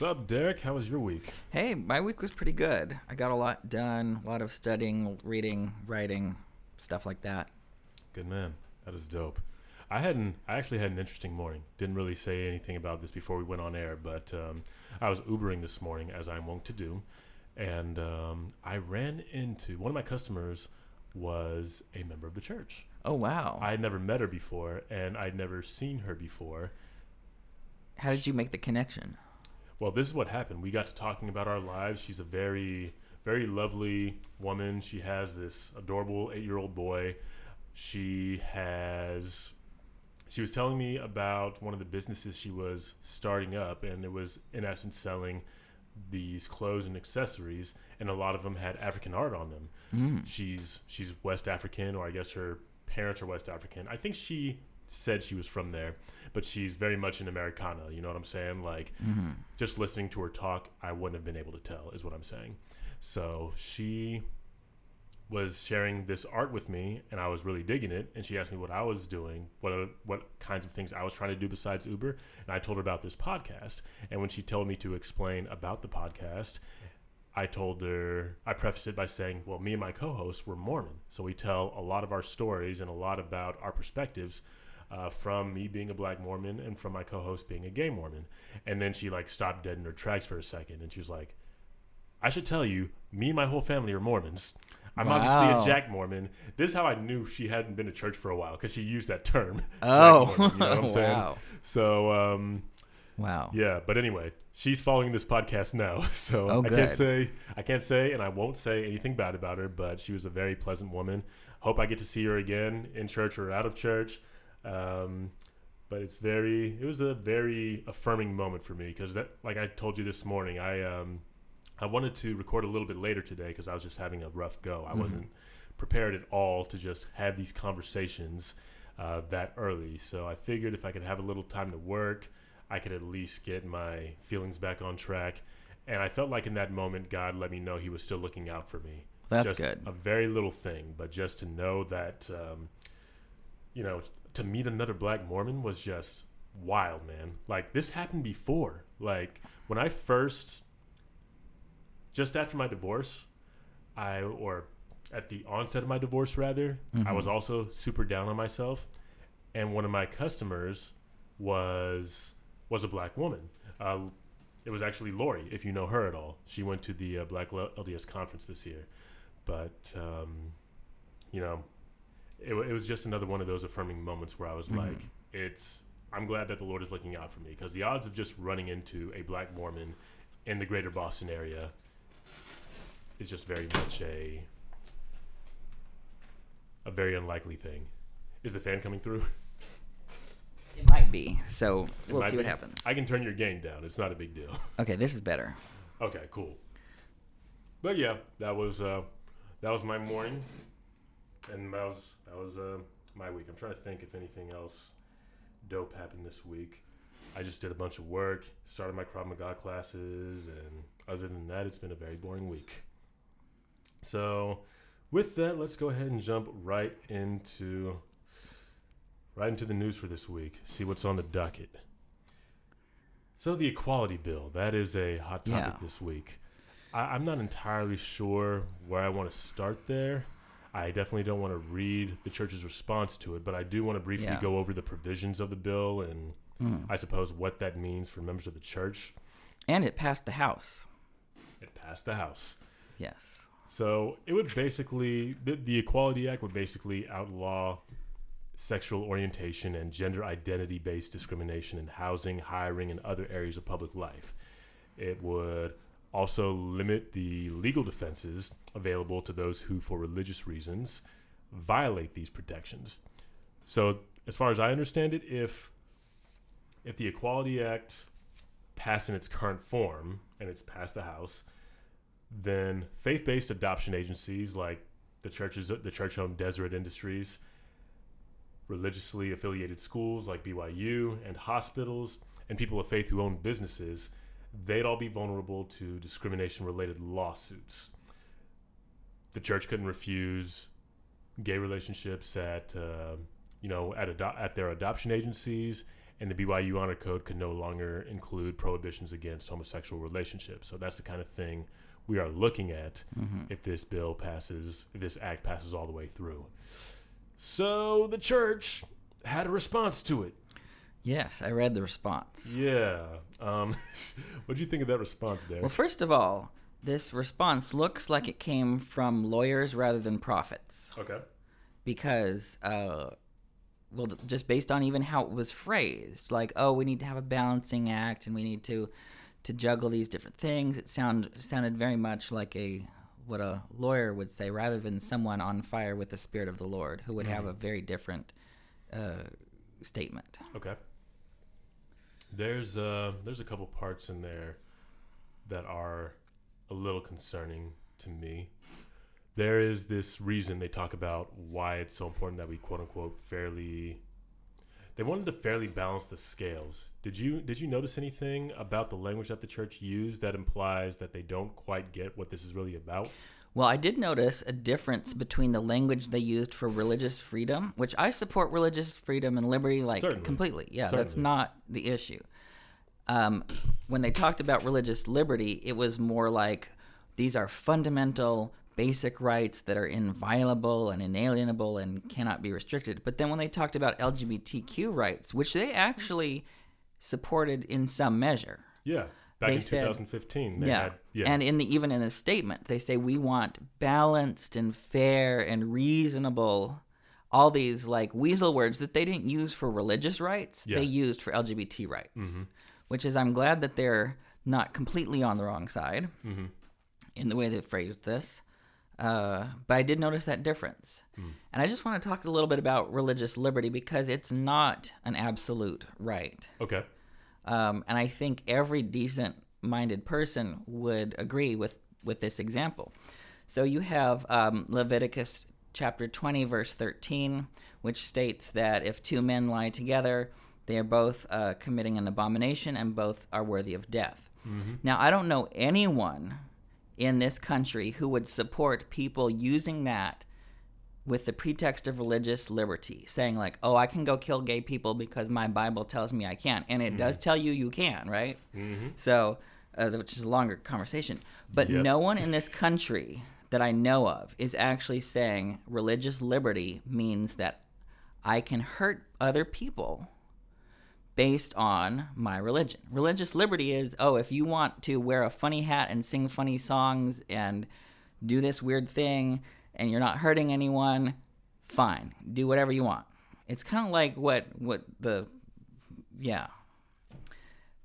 What's up, Derek? How was your week? Hey, my week was pretty good. I got a lot done, a lot of studying, reading, writing, stuff like that. Good man. That is dope. I hadn't. I actually had an interesting morning. Didn't really say anything about this before we went on air, but um, I was Ubering this morning, as I'm wont to do, and um, I ran into one of my customers was a member of the church. Oh wow! I had never met her before, and I'd never seen her before. How did you make the connection? Well, this is what happened. We got to talking about our lives. She's a very, very lovely woman. She has this adorable eight-year-old boy. She has. She was telling me about one of the businesses she was starting up, and it was in essence selling these clothes and accessories, and a lot of them had African art on them. Mm. She's she's West African, or I guess her parents are West African. I think she said she was from there, but she's very much an Americana. You know what I'm saying? Like, Mm-hmm. just listening to her talk, I wouldn't have been able to tell, is what I'm saying. So she was sharing this art with me, and I was really digging it. And she asked me what I was doing, what what kinds of things I was trying to do besides Uber. And I told her about this podcast. And when she told me to explain about the podcast, I told her, I prefaced it by saying, well, me and my co hosts were Mormon. So we tell a lot of our stories and a lot about our perspectives uh, from me being a black Mormon and from my co host being a gay Mormon. And then she like stopped dead in her tracks for a second and she was like, I should tell you, me and my whole family are Mormons. I'm obviously a Jack Mormon. This is how I knew she hadn't been to church for a while because she used that term. Oh, Mormon, you know what I'm saying? wow! So, um, Wow. yeah, but anyway, she's following this podcast now, so Oh, I can't say I can't say, and I won't say anything bad about her. But she was a very pleasant woman. Hope I get to see her again in church or out of church. Um, but it's very, it was a very affirming moment for me because that, like I told you this morning, I um, I wanted to record a little bit later today because I was just having a rough go. I Mhm. wasn't prepared at all to just have these conversations uh, that early. So I figured if I could have a little time to work, I could at least get my feelings back on track. And I felt like in that moment, God let me know He was still looking out for me. That's just good. A very little thing, but just to know that, um, you know, to meet another black Mormon was just wild, man. Like this happened before. Like when I first, just after my divorce, I or at the onset of my divorce rather, I Mhm. was also super down on myself, and one of my customers was was a black woman. Uh, it was actually Lori, if you know her at all. She went to the uh, Black LDS conference this year, but um, you know, it, it was just another one of those affirming moments where I was Mhm. like, it's. I'm glad that the Lord is looking out for me because the odds of just running into a black Mormon in the greater Boston area is just very much a a very unlikely thing. Is the fan coming through? It might be. So It we'll see what happens. I can turn your gain down. It's not a big deal. Okay, this is better. Okay, cool. But yeah, that was uh, that was my morning, and that was that was uh, my week. I'm trying to think if anything else dope happened this week. I just did a bunch of work, started my Krav Maga classes, and other than that, it's been a very boring week. So, with that, let's go ahead and jump right into right into the news for this week. See what's on the docket. So the equality bill, that is a hot topic Yeah. this week. I, I'm not entirely sure where I want to start there. I definitely don't want to read the church's response to it, but I do want to briefly Yeah. go over the provisions of the bill and Mm. I suppose what that means for members of the church. And it passed the House. It passed the House. Yes. So it would basically, the, the Equality Act would basically outlaw sexual orientation and gender identity based discrimination in housing, hiring, and other areas of public life. It would also limit the legal defenses available to those who, for religious reasons, violate these protections. So, as far as I understand it, if if the Equality Act passed in its current form and it's passed the House, then faith-based adoption agencies like the churches, the church home Deseret Industries, religiously affiliated schools like BYU, and hospitals, and people of faith who own businesses, they'd all be vulnerable to discrimination-related lawsuits. The church couldn't refuse gay relationships at, uh, you know, at ado- at their adoption agencies, and the BYU Honor Code could no longer include prohibitions against homosexual relationships. So that's the kind of thing we are looking at Mm-hmm. if this bill passes, if this act passes all the way through. So the church had a response to it. Yes, I read the response. Yeah. Um, what do you think of that response, Dave? Well, first of all, this response looks like it came from lawyers rather than prophets. Okay. because uh well just based on even how it was phrased like oh we need to have a balancing act and we need to to juggle these different things it sound sounded very much like a what a lawyer would say rather than someone on fire with the spirit of the lord who would have a very different uh statement Okay. There's uh there's a couple parts in there that are a little concerning to me. There is this reason they talk about why it's so important that we quote unquote fairly they wanted to fairly balance the scales. Did you did you notice anything about the language that the church used that implies that they don't quite get what this is really about? Well, I did notice a difference between the language they used for religious freedom, which I support religious freedom and liberty like Certainly. completely. Yeah, that's not the issue. Um, when they talked about religious liberty, it was more like these are fundamental, basic rights that are inviolable and inalienable and cannot be restricted. But then when they talked about LGBTQ rights, which they actually supported in some measure, Yeah. Back They in said- 2015 they yeah. had yeah. And in the even in the statement, they say we want balanced and fair and reasonable all these like weasel words that they didn't use for religious rights, Yeah. they used for LGBT rights. Mm-hmm. Which is I'm glad that they're not completely on the wrong side Mm-hmm. in the way they phrased this. Uh, but I did notice that difference. Mm. And I just want to talk a little bit about religious liberty because it's not an absolute right. okay. Um, and I think every decent minded person would agree with, with this example. So you have um, Leviticus chapter 20, verse 13, which states that if two men lie together, they are both uh, committing an abomination and both are worthy of death. Now, I don't know anyone in this country who would support people using that with the pretext of religious liberty, saying like, "Oh, I can go kill gay people because my Bible tells me I can," and it does tell you you can, right? So, uh, which is a longer conversation. But Yep. no one in this country that I know of is actually saying religious liberty means that I can hurt other people based on my religion. Religious liberty is, oh, if you want to wear a funny hat and sing funny songs and do this weird thing and you're not hurting anyone, fine. Do whatever you want. It's kind of like what what the yeah.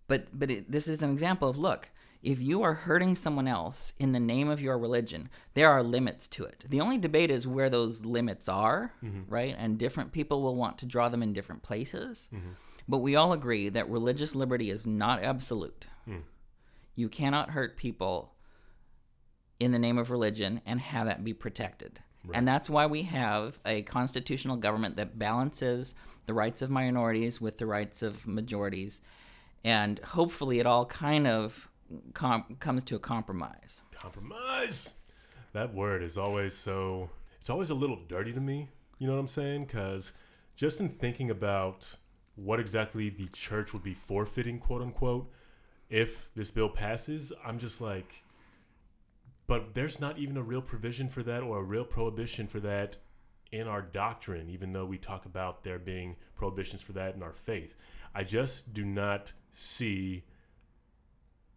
But but it, this is an example of look, if you are hurting someone else in the name of your religion, there are limits to it. The only debate is where those limits are, mm-hmm. right? And different people will want to draw them in different places. Mm-hmm. But we all agree that religious liberty is not absolute. Hmm. You cannot hurt people in the name of religion and have that be protected. And that's why we have a constitutional government that balances the rights of minorities with the rights of majorities. And hopefully it all kind of com- comes to a compromise. Compromise. That word is always so. It's always a little dirty to me. You know what I'm saying? Because just in thinking about what exactly the church would be forfeiting, quote unquote, if this bill passes, I'm just like, but there's not even a real provision for that or a real prohibition for that in our doctrine, even though we talk about there being prohibitions for that in our faith. I just do not see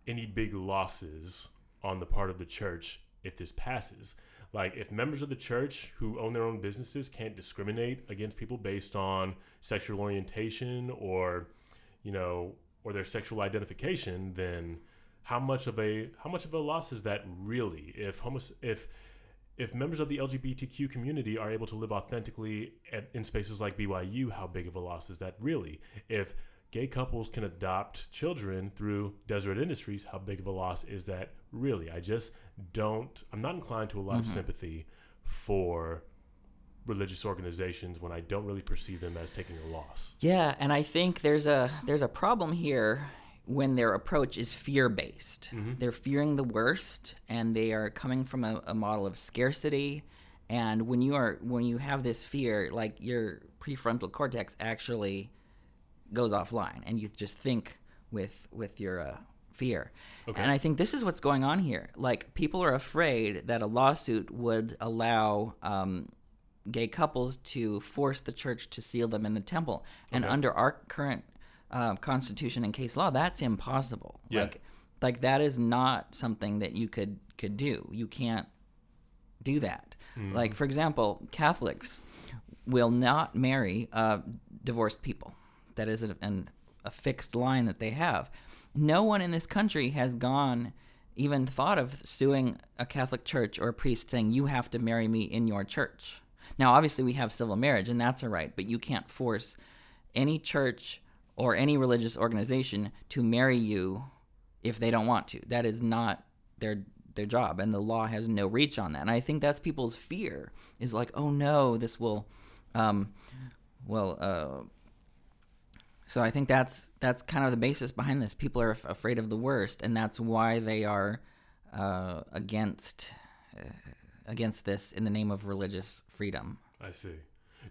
any big losses on the part of the church if this passes. Like, if members of the church who own their own businesses can't discriminate against people based on sexual orientation or, you know, or their sexual identification, then how much of a how much of a loss is that really? If homos if if members of the LGBTQ community are able to live authentically at, in spaces like BYU, how big of a loss is that really? If gay couples can adopt children through Deseret Industries, how big of a loss is that really? I just don't, I'm not inclined to a lot of mm-hmm. sympathy for religious organizations when I don't really perceive them as taking a loss. Yeah, and I think there's a there's a problem here when their approach is fear based. They're fearing the worst, and they are coming from a, a model of scarcity. And when you are when you have this fear, like your prefrontal cortex actually goes offline and you just think with with your uh, fear. Okay. And I think this is what's going on here. Like people are afraid that a lawsuit would allow um, gay couples to force the church to seal them in the temple, and Okay. under our current uh, constitution and case law, that's impossible. Yeah. Like like that is not something that you could could do. You can't do that. Mm-hmm. Like for example, Catholics will not marry uh, divorced people. That is a, an, a fixed line that they have. No one in this country has gone even thought of suing a Catholic church or a priest saying you have to marry me in your church. Now, obviously, we have civil marriage, and that's a right, but you can't force any church or any religious organization to marry you if they don't want to. That is not their their job, and the law has no reach on that. And I think that's people's fear is like, oh no, this will, um, well, uh, so I think that's that's kind of the basis behind this. People are af- afraid of the worst, and that's why they are uh, against uh, against this in the name of religious freedom. I see.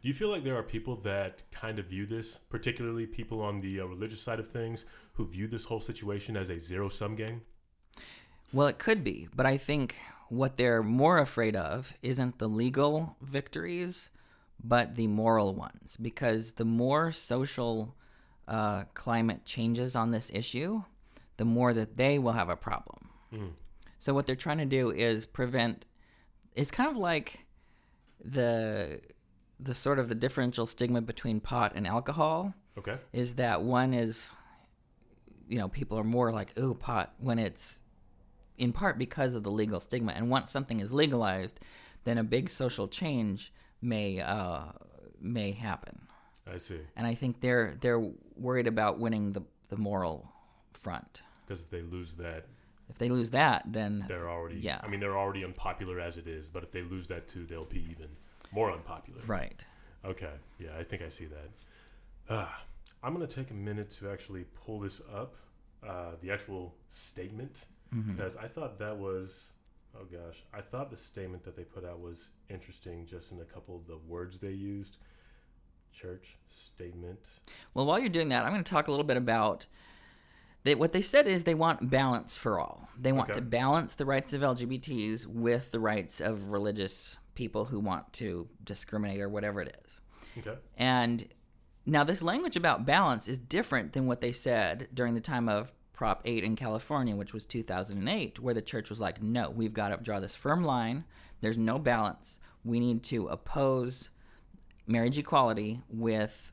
Do you feel like there are people that kind of view this, particularly people on the uh, religious side of things, who view this whole situation as a zero sum game? Well, it could be, but I think what they're more afraid of isn't the legal victories, but the moral ones. Because the more social uh, climate changes on this issue, the more that they will have a problem. Mm. So what they're trying to do is prevent. It's kind of like the the sort of the differential stigma between pot and alcohol Okay. is that one is you know people are more like oh pot when it's in part because of the legal stigma and once something is legalized then a big social change may uh, may happen I see. and i think they're they're worried about winning the the moral front Because if they lose that, if they lose that then they're already. Yeah. I mean, they're already unpopular as it is. But if they lose that too, they'll be even more unpopular. right Okay. Yeah, I think I see that. Ah, I'm gonna take a minute to actually pull this up, uh, the actual statement, Mhm. because I thought that was. Oh gosh, I thought the statement that they put out was interesting, just in a couple of the words they used. Church statement. Well, while you're doing that, I'm going to talk a little bit about they, what they said is they want balance for all. They want Okay. to balance the rights of LGBTs with the rights of religious people who want to discriminate or whatever it is. Okay. And now this language about balance is different than what they said during the time of Prop 8 in California, which was 2008, where the church was like, no, we've got to draw this firm line. There's no balance. We need to oppose marriage equality with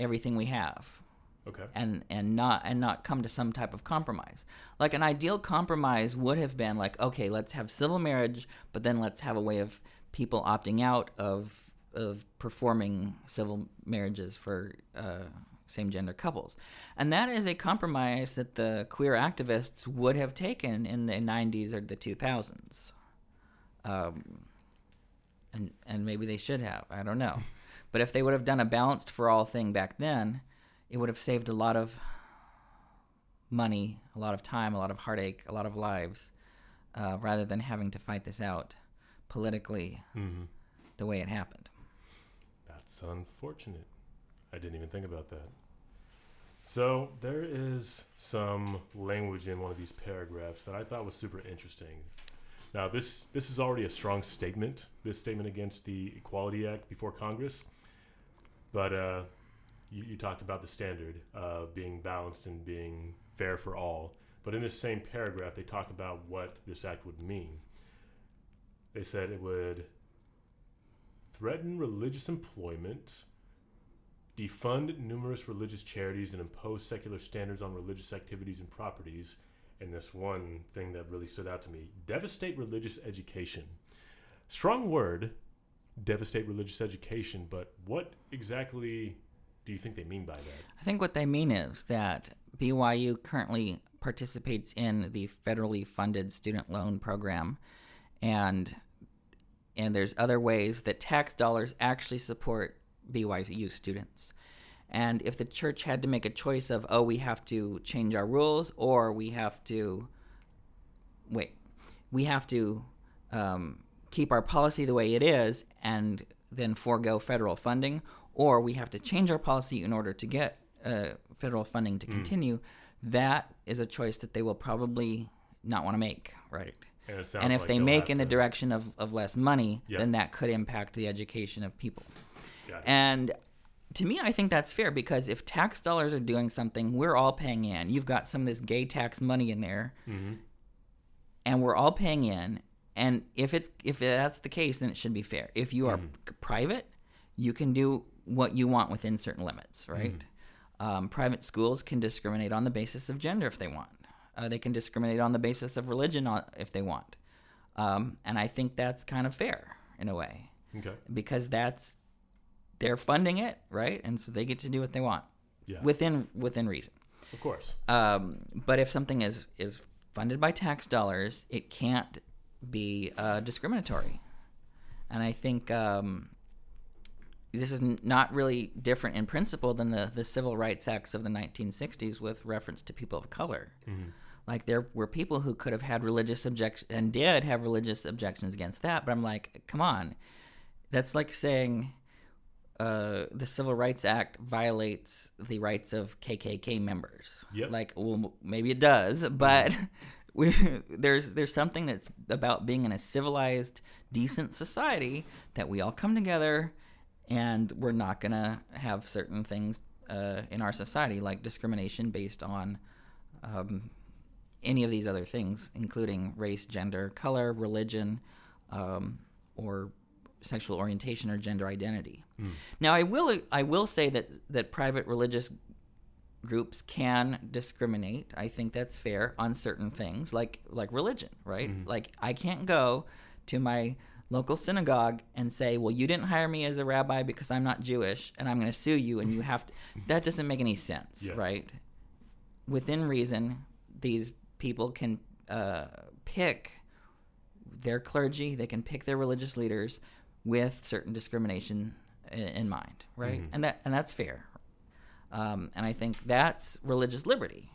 everything we have Okay. and and not and not come to some type of compromise. Like an ideal compromise would have been like, okay, let's have civil marriage, but then let's have a way of people opting out of of performing civil marriages for uh, same gender couples, and that is a compromise that the queer activists would have taken in the '90s or the 2000s. Um, and and maybe they should have. I don't know. But if they would have done a balanced for all thing back then, it would have saved a lot of money, a lot of time, a lot of heartache, a lot of lives, uh, rather than having to fight this out politically hmm the way it happened. That's unfortunate. I didn't even think about that. So there is some language in one of these paragraphs that I thought was super interesting. Now this this is already a strong statement. This statement against the Equality Act before Congress, but uh, you, you talked about the standard uh, being balanced and being fair for all. But in this same paragraph, they talk about what this act would mean. They said it would threaten religious employment, defund numerous religious charities, and impose secular standards on religious activities and properties. And this one thing that really stood out to me devastate religious education. Strong word, devastate religious education, but what exactly do you think they mean by that? I think what they mean is that BYU currently participates in the federally funded student loan program, and and there's other ways that tax dollars actually support BYU students. And if the church had to make a choice of, oh, we have to change our rules, or we have to wait, we have to um, keep our policy the way it is and then forego federal funding, or we have to change our policy in order to get uh, federal funding Mm. to continue, that is a choice that they will probably not want to make, right? And, and if like they make in the direction of, of less money, Yeah. then that could impact the education of people. And to me, I think that's fair because if tax dollars are doing something, we're all paying in. You've got some of this gay tax money in there, Mhm. and we're all paying in. And if it's if that's the case, then it should be fair. If you are Mm-hmm. private, you can do what you want within certain limits, right? Mm-hmm. Um, private schools can discriminate on the basis of gender if they want. Uh, they can discriminate on the basis of religion on, if they want. Um, and I think that's kind of fair in a way Okay. because that's they're funding it, right? And so they get to do what they want Yeah. within within reason. of course. Um, but if something is is funded by tax dollars, it can't be uh, discriminatory. And I think um, this is n- not really different in principle than the, the civil rights acts of the 1960s with reference to people of color. Like there were people who could have had religious objections and did have religious objections against that, but I'm like, come on, that's like saying uh, the Civil Rights Act violates the rights of KKK members. Yep. Like, well, maybe it does, but we there's there's something that's about being in a civilized, decent society that we all come together, and we're not gonna have certain things uh, in our society like discrimination based on. Um, any of these other things, including race, gender, color, religion, um, or sexual orientation or gender identity. Now, I will I will say that that private religious groups can discriminate. I think that's fair on certain things, like like religion, right? Like I can't go to my local synagogue and say, "Well, you didn't hire me as a rabbi because I'm not Jewish, and I'm going to sue you." And you have to. that doesn't make any sense, Yeah. right? Within reason, these people can uh, pick their clergy. They can pick their religious leaders with certain discrimination in, in mind, right? And that and that's fair. Um, and I think that's religious liberty.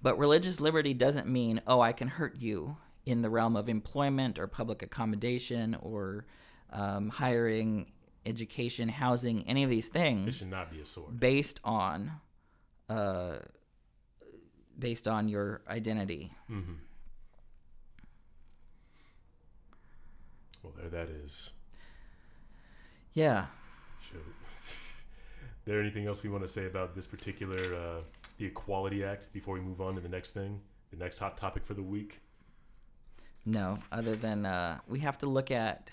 But religious liberty doesn't mean, oh, I can hurt you in the realm of employment or public accommodation or um, hiring, education, housing, any of these things. It should not be a sword. based on uh, based on your identity. Mm-hmm. Well, there that is. Yeah. There anything else we want to say about this particular uh, the Equality Act before we move on to the next thing, the next hot topic for the week? No, other than uh, we have to look at.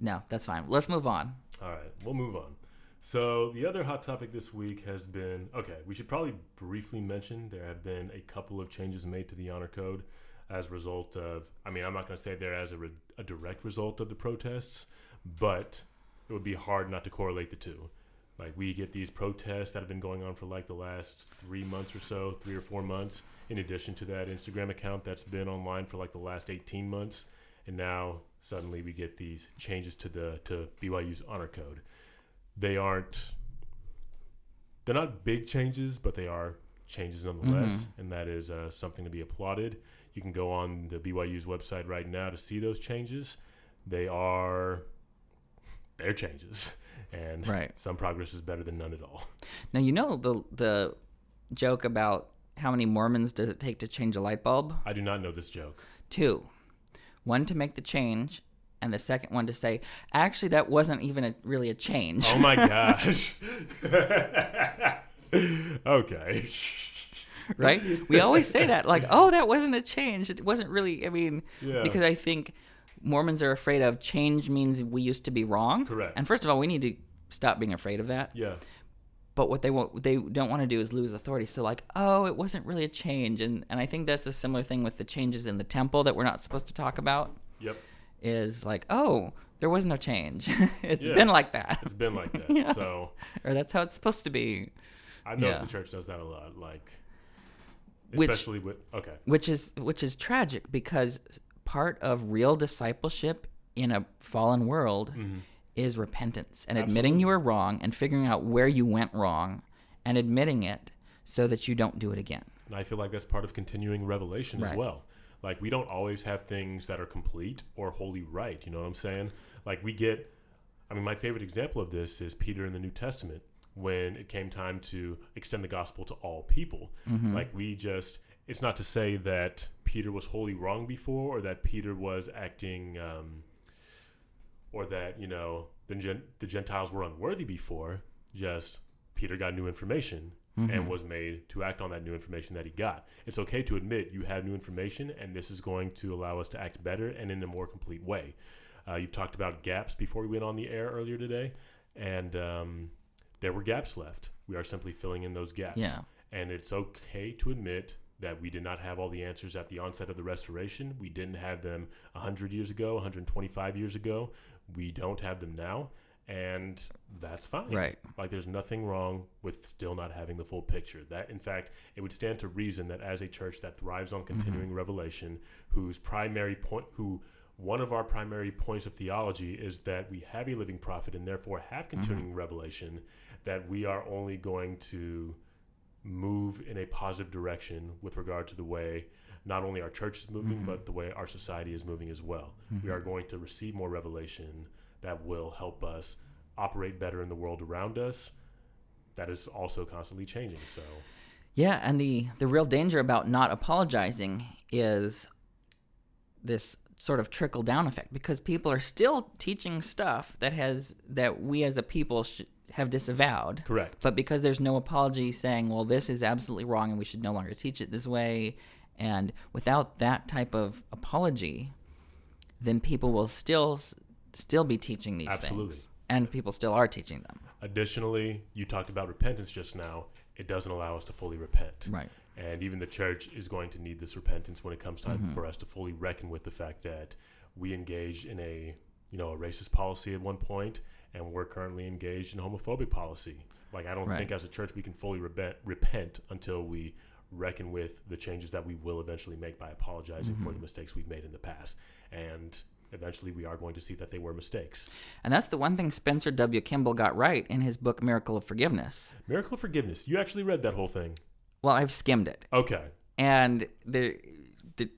No, that's fine. Let's move on. All right, we'll move on. So the other hot topic this week has been okay. We should probably briefly mention there have been a couple of changes made to the honor code as a result of. I mean, I'm not going to say they're as a, re, a direct result of the protests, but it would be hard not to correlate the two. Like we get these protests that have been going on for like the last three months or so, three or four months. In addition to that Instagram account that's been online for like the last 18 months, and now suddenly we get these changes to the to BYU's honor code. They aren't they're not big changes, but they are changes nonetheless, and that is uh, something to be applauded. You can go on the BYU's website right now to see those changes. They are they're changes, and Right. some progress is better than none at all. Now you know the the joke about how many Mormons does it take to change a light bulb? I do not know this joke. Two. One to make the change, and the second one to say, actually, that wasn't even a, really a change. Oh my gosh. okay. right? We always say that, like, oh, that wasn't a change. It wasn't really. I mean, Yeah. because I think Mormons are afraid of change means we used to be wrong. Correct. And first of all, we need to stop being afraid of that. Yeah. But what they want, they don't want to do is lose authority. So like, oh, it wasn't really a change, and and I think that's a similar thing with the changes in the temple that we're not supposed to talk about. Yep. Is like, oh, there was no change. It's Yeah. been like that, It's been like that. Yeah. So or that's how it's supposed to be. I know Yeah. the church does that a lot. Like, Which- especially with okay. which is which is tragic because part of real discipleship in a fallen world Mm-hmm. is repentance and admitting you were wrong and figuring out where you went wrong and admitting it so that you don't do it again. And I feel like that's part of continuing revelation as well. Like we don't always have things that are complete or wholly right. You know what I'm saying? Like we get. I mean, my favorite example of this is Peter in the New Testament when it came time to extend the gospel to all people. Like we just, it's not to say that Peter was wholly wrong before or that Peter was acting, um, or that, you know, the, gen- the Gentiles were unworthy before. Just Peter got new information and was made to act on that new information that he got. It's okay to admit you have new information, and this is going to allow us to act better and in a more complete way. Uh, you've talked about gaps before we went on the air earlier today, and um, there were gaps left. We are simply filling in those gaps. Yeah. And it's okay to admit that we did not have all the answers at the onset of the restoration. We didn't have them 100 years ago, 125 years ago. We don't have them now. And that's fine. Right. Like there's nothing wrong with still not having the full picture. That in fact, it would stand to reason that as a church that thrives on mm-hmm. continuing revelation, whose primary point who one of our primary points of theology is that we have a living prophet and therefore have mm-hmm. continuing revelation, that we are only going to move in a positive direction with regard to the way not only our church is moving, mm-hmm. but the way our society is moving as well. We are going to receive more revelation that will help us operate better in the world around us. That is also constantly changing. So, Yeah, and the the real danger about not apologizing is this sort of trickle down effect because people are still teaching stuff that has that we as a people sh- have disavowed. correct. But because there's no apology saying, well, this is absolutely wrong and we should no longer teach it this way, and without that type of apology, then people will still still be teaching these Absolutely. things, and people still are teaching them. Additionally, you talked about repentance just now. It doesn't allow us to fully repent. Right. And even the church is going to need this repentance when it comes time mm-hmm. for us to fully reckon with the fact that we engaged in a you know a racist policy at one point, and we're currently engaged in homophobic policy. Like I don't Right. think as a church we can fully repent, repent until we reckon with the changes that we will eventually make by apologizing mm-hmm. for the mistakes we've made in the past. And eventually we are going to see that they were mistakes. And that's the one thing Spencer W. Kimball got right in his book Miracle of Forgiveness. Miracle of forgiveness. You actually read that whole thing. Well, I've skimmed it, Okay. and there,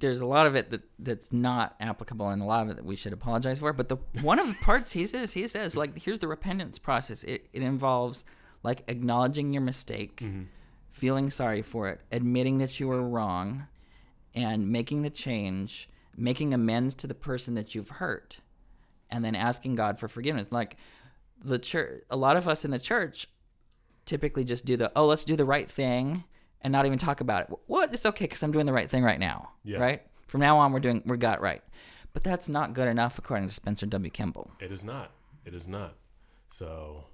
there's a lot of it that that's not applicable, and a lot of it that we should apologize for. But the one of the parts he says he says like here's the repentance process. It it involves like acknowledging your mistake, mm-hmm. feeling sorry for it, admitting that you were wrong, and making the change, making amends to the person that you've hurt, and then asking God for forgiveness. Like the church, a lot of us in the church typically just do the oh let's do the right thing and not even talk about it. What? It's okay because I'm doing the right thing right now. Yeah. Right. From now on, we're doing we got right. But that's not good enough, according to Spencer W. Kimball. It is not. It is not. So,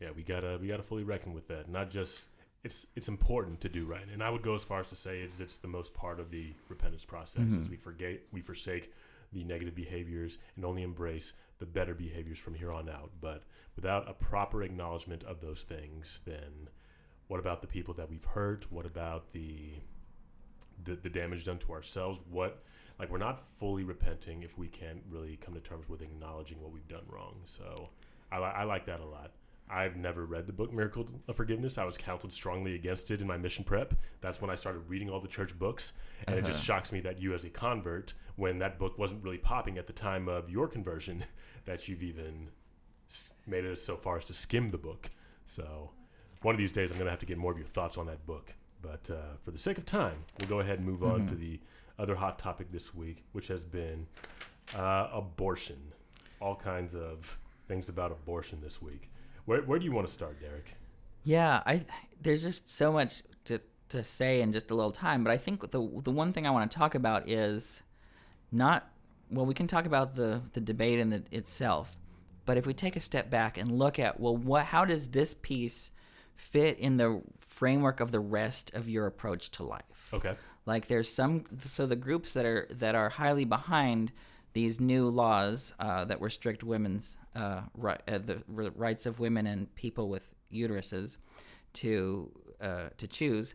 yeah, we gotta we gotta fully reckon with that. Not just it's it's important to do right, and I would go as far as to say it's it's the most part of the repentance process. Is mm-hmm. we forget we forsake the negative behaviors and only embrace the better behaviors from here on out. But without a proper acknowledgement of those things, then what about the people that we've hurt? What about the the, the damage done to ourselves? What like we're not fully repenting if we can't really come to terms with acknowledging what we've done wrong. So I, li- I like that a lot. I've never read the book Miracle of Forgiveness. I was counseled strongly against it in my mission prep. That's when I started reading all the church books. And it just shocks me that you, as a convert, when that book wasn't really popping at the time of your conversion, that you've even made it so far as to skim the book. So one of these days, I'm going to have to get more of your thoughts on that book. But uh, for the sake of time, we'll go ahead and move on to the other hot topic this week, which has been uh, abortion. All kinds of things about abortion this week. Where, where do you want to start, Derek? Yeah, I there's just so much to to say in just a little time, but I think the the one thing I want to talk about is not well, we can talk about the the debate in the, itself, but if we take a step back and look at well, what how does this piece fit in the framework of the rest of your approach to life? Okay. Like there's some so the groups that are that are highly behind these new laws uh, that restrict women's uh, ri- uh, the r- rights of women and people with uteruses to uh, to choose.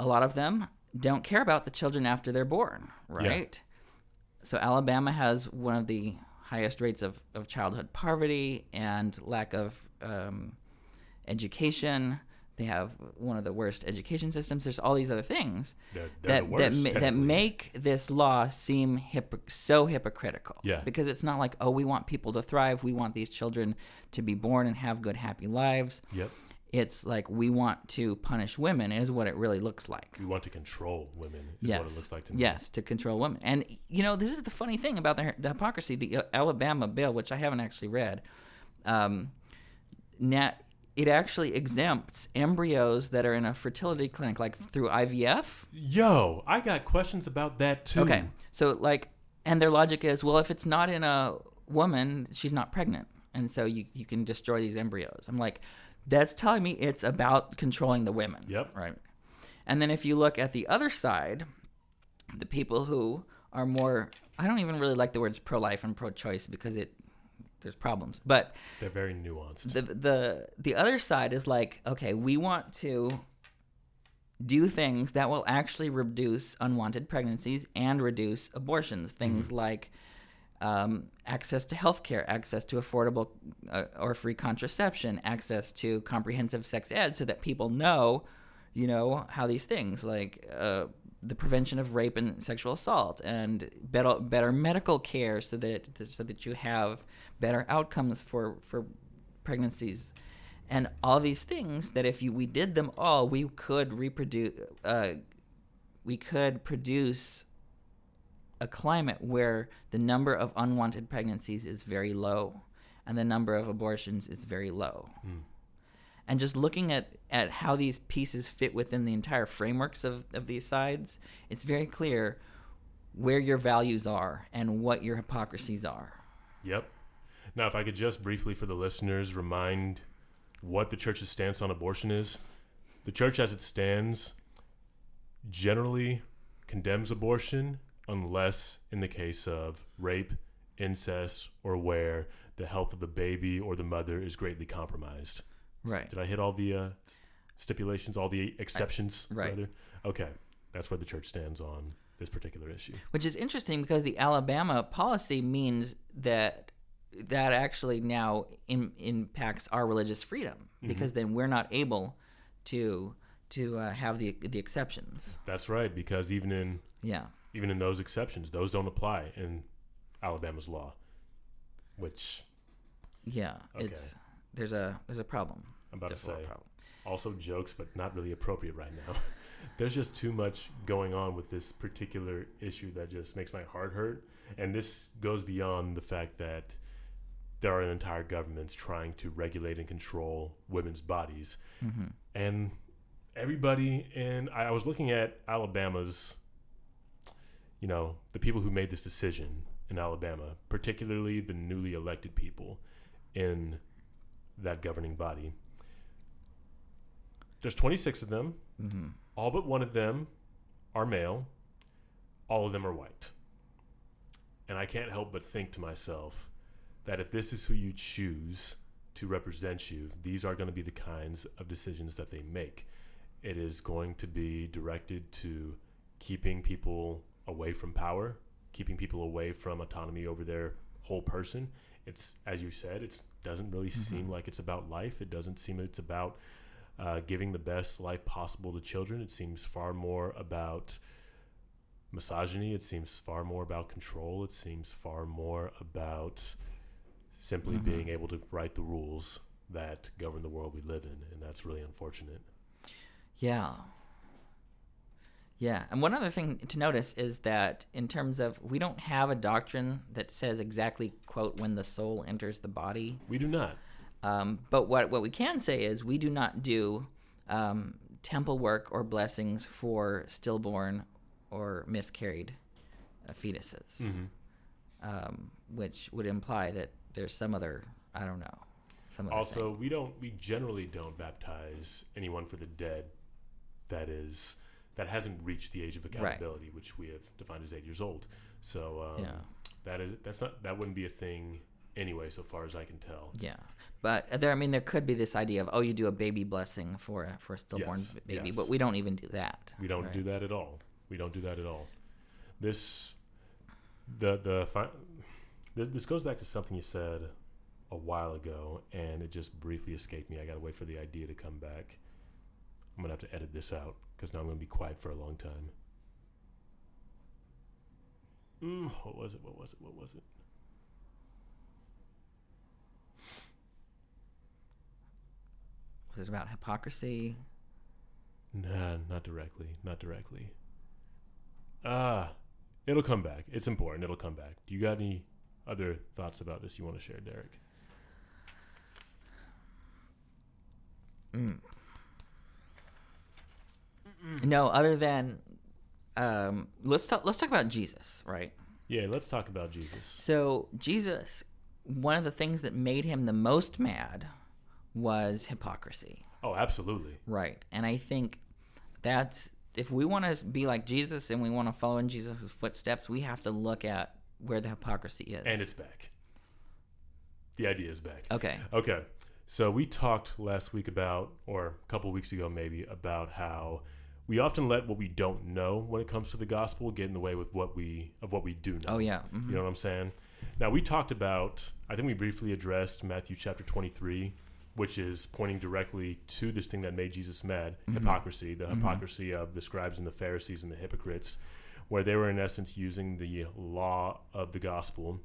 A lot of them don't care about the children after they're born, right? So Alabama has one of the highest rates of, of childhood poverty and lack of um, education. They have one of the worst education systems. There's all these other things They're, they're that the that, ma- that make this law seem hypo- so hypocritical. Yeah. Because it's not like, oh, we want people to thrive. We want these children to be born and have good, happy lives. Yep. It's like we want to punish women, is what it really looks like. We want to control women. Is yes. what it looks like to me. Yes, to control women. And, you know, this is the funny thing about the, the hypocrisy. The uh, Alabama bill, which I haven't actually read, um, now, it actually exempts embryos that are in a fertility clinic, like through IVF. Yo, I got questions about that too. Okay. So like and their logic is, well, if it's not in a woman, she's not pregnant. And so you you can destroy these embryos. I'm like that's telling me it's about controlling the women. Yep. Right. And then if you look at the other side, the people who are more I don't even really like the words pro life and pro choice because it there's problems. But They're very nuanced. the the the other side is like okay we want to do things that will actually reduce unwanted pregnancies and reduce abortions things like um, access to health care access to affordable uh, or free contraception access to comprehensive sex ed so that people know you know how these things like uh, the prevention of rape and sexual assault and better better medical care so that so that you have better outcomes for for pregnancies and all these things that if you we did them all we could reproduce uh, we could produce a climate where the number of unwanted pregnancies is very low and the number of abortions is very low and just looking at, at how these pieces fit within the entire frameworks of, of these sides it's very clear where your values are and what your hypocrisies are Yep. Now, if I could just briefly for the listeners remind what the church's stance on abortion is. The church, as it stands, generally condemns abortion unless in the case of rape, incest, or where the health of the baby or the mother is greatly compromised. Right Did I hit all the uh, stipulations, all the exceptions? right. rather? Okay. That's where the church stands on this particular issue. which is interesting because the Alabama policy means that that actually now in, impacts our religious freedom because then we're not able to to uh, have the the exceptions. That's right, because even in Yeah, even in those exceptions, those don't apply in Alabama's law. Which yeah, Okay. it's there's a there's a problem. I'm about to say, also jokes, but not really appropriate right now. There's just too much going on with this particular issue that just makes my heart hurt. And this goes beyond the fact that there are entire governments trying to regulate and control women's bodies. Mhm. And everybody in, I I was looking at Alabama's, you know, the people who made this decision in Alabama, particularly the newly elected people in that governing body. There's 26 of them. Mhm. All but one of them are male. All of them are white. And I can't help but think to myself that if this is who you choose to represent you, these are going to be the kinds of decisions that they make. It is going to be directed to keeping people away from power, keeping people away from autonomy over their whole person. It's as you said, it doesn't really seem like it's about life. It doesn't seem it's about uh, giving the best life possible to children. It seems far more about misogyny. It seems far more about control. It seems far more about simply Mhm. being able to write the rules that govern the world we live in, and that's really unfortunate. Yeah. Yeah. And one other thing to notice is that in terms of we don't have a doctrine that says exactly quote when the soul enters the body. We do not. Um, but what what we can say is we do not do um, temple work or blessings for stillborn or miscarried uh, fetuses, hmm um, which would imply that there's some other I don't know. Some other Also, thing. we don't. We generally don't baptize anyone for the dead. That is, that hasn't reached the age of accountability, which we have defined as eight years old. So um, yeah. that is that's not that wouldn't be a thing anyway, so far as I can tell. Yeah, but there, I mean, there could be this idea of oh, you do a baby blessing for a, for a stillborn Yes, baby, yes. but we don't even do that. We don't right? do that at all. We don't do that at all. This, the the fi- this goes back to something you said a while ago, and it just briefly escaped me. I got to wait for the idea to come back. I'm gonna have to edit this out because now I'm gonna be quiet for a long time. Mm, what was it? What was it? What was it? Was it about hypocrisy? Nah, not directly. Not directly. Ah, it'll come back. It's important. It'll come back. Do you got any other thoughts about this you want to share, Derek? Mm. No, other than um, let's talk. Let's talk about Jesus, right? Yeah, let's talk about Jesus. So Jesus, one of the things that made him the most mad was hypocrisy, Oh, absolutely. right? And I think that's if we want to be like Jesus and we want to follow in Jesus' footsteps, we have to look at where the hypocrisy is. And it's back. The idea is back. okay. Okay. So we talked last week about, or a couple weeks ago maybe, about how we often let what we don't know when it comes to the gospel get in the way with what we of what we do know. Oh yeah. mhm. You know what I'm saying? Now we talked about I think we briefly addressed Matthew chapter 23, which is pointing directly to this thing that made Jesus mad, mm-hmm. hypocrisy, the mm-hmm. hypocrisy of the scribes and the Pharisees and the hypocrites, where they were in essence using the law of the gospel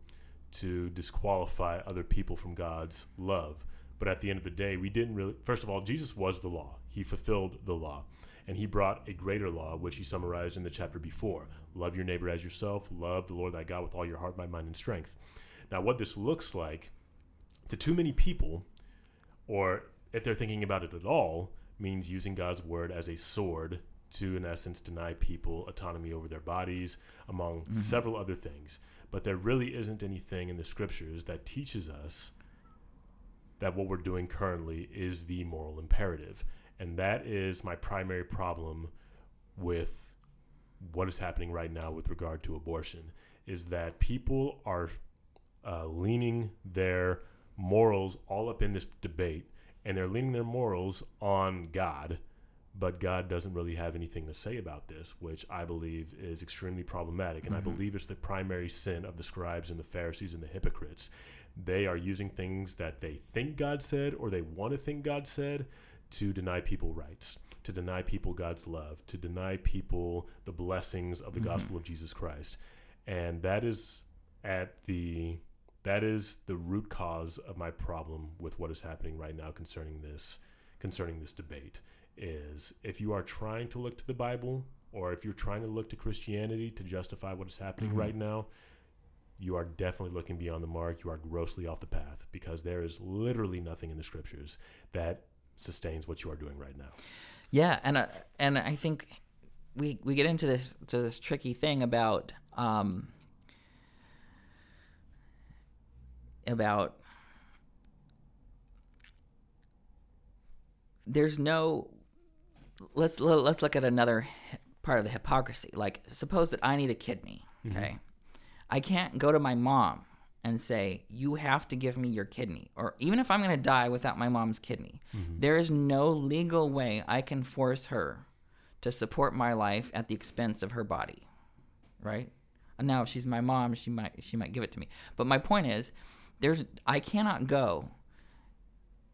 to disqualify other people from God's love. But at the end of the day, we didn't really first of all, Jesus was the law. He fulfilled the law. And he brought a greater law, which he summarized in the chapter before. Love your neighbor as yourself, love the Lord thy God with all your heart, mind, mind, and strength. Now, what this looks like to too many people, or if they're thinking about it at all, means using God's word as a sword to, in essence, deny people autonomy over their bodies, among mm-hmm. several other things. But there really isn't anything in the scriptures that teaches us that what we're doing currently is the moral imperative. And that is my primary problem with what is happening right now with regard to abortion is that people are uh, leaning their morals all up in this debate and they're leaning their morals on God, but God doesn't really have anything to say about this, which I believe is extremely problematic. And I believe it's the primary sin of the scribes and the Pharisees and the hypocrites. They are using things that they think God said or they want to think God said to deny people rights, to deny people God's love, to deny people the blessings of the mm-hmm. gospel of Jesus Christ. And that is at the that is the root cause of my problem with what is happening right now concerning this concerning this debate is if you are trying to look to the Bible or if you're trying to look to Christianity to justify what is happening mm-hmm. right now, you are definitely looking beyond the mark. You are grossly off the path because there is literally nothing in the scriptures that sustains what you are doing right now. Yeah, and uh, and I think we we get into this to this tricky thing about um about there's no let's let- let's look at another part of the hypocrisy. Like suppose that I need a kidney, okay? I can't go to my mom and say, "You have to give me your kidney," or even if I'm going to die without my mom's kidney, there is no legal way I can force her to support my life at the expense of her body, right? And now, if she's my mom, she might she might give it to me. But my point is, there's I cannot go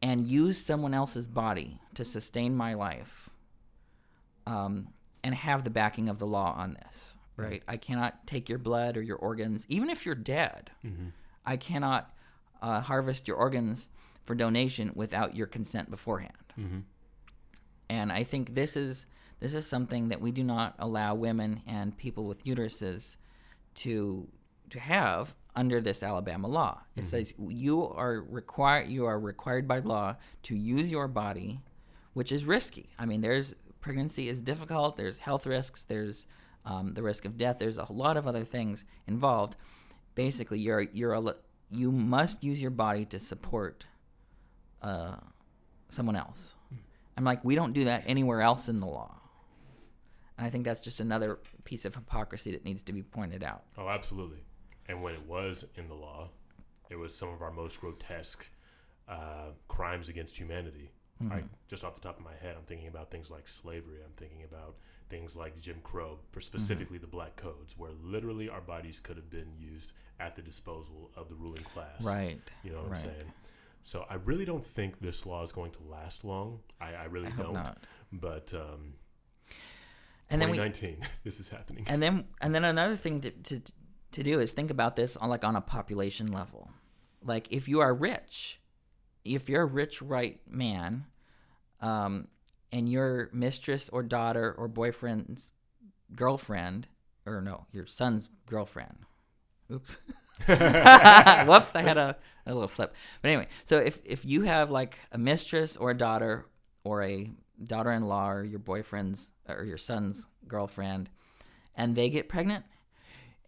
and use someone else's body to sustain my life, um, and have the backing of the law on this. Right? I cannot take your blood or your organs, even if you're dead. Mm-hmm. I cannot uh, harvest your organs for donation without your consent beforehand. Mm-hmm. And I think this is this is something that we do not allow women and people with uteruses to to have under this Alabama law. It mm-hmm. says you are required you are required by law to use your body, which is risky. I mean, there's pregnancy is difficult. There's health risks. There's um, the risk of death. There's a lot of other things involved. Basically, you're you're a, you must use your body to support uh, someone else. I'm like, we don't do that anywhere else in the law. And I think that's just another piece of hypocrisy that needs to be pointed out. Oh, absolutely. And when it was in the law, it was some of our most grotesque uh, crimes against humanity. I, just off the top of my head, I'm thinking about things like slavery. I'm thinking about things like Jim Crow, for specifically the black codes, where literally our bodies could have been used at the disposal of the ruling class. Right. You know what right. I'm saying? So I really don't think this law is going to last long. I, I really I don't. not. But um, And then we 2019, this is happening. and then and then another thing to, to to do is think about this on like on a population level. Like if you are rich, if you're a rich white man, um, and your mistress or daughter or boyfriend's girlfriend, or no, your son's girlfriend. Oops. Whoops, I had a, a little slip. But anyway, so if if you have like a mistress or a daughter or a daughter-in-law or your boyfriend's or your son's girlfriend and they get pregnant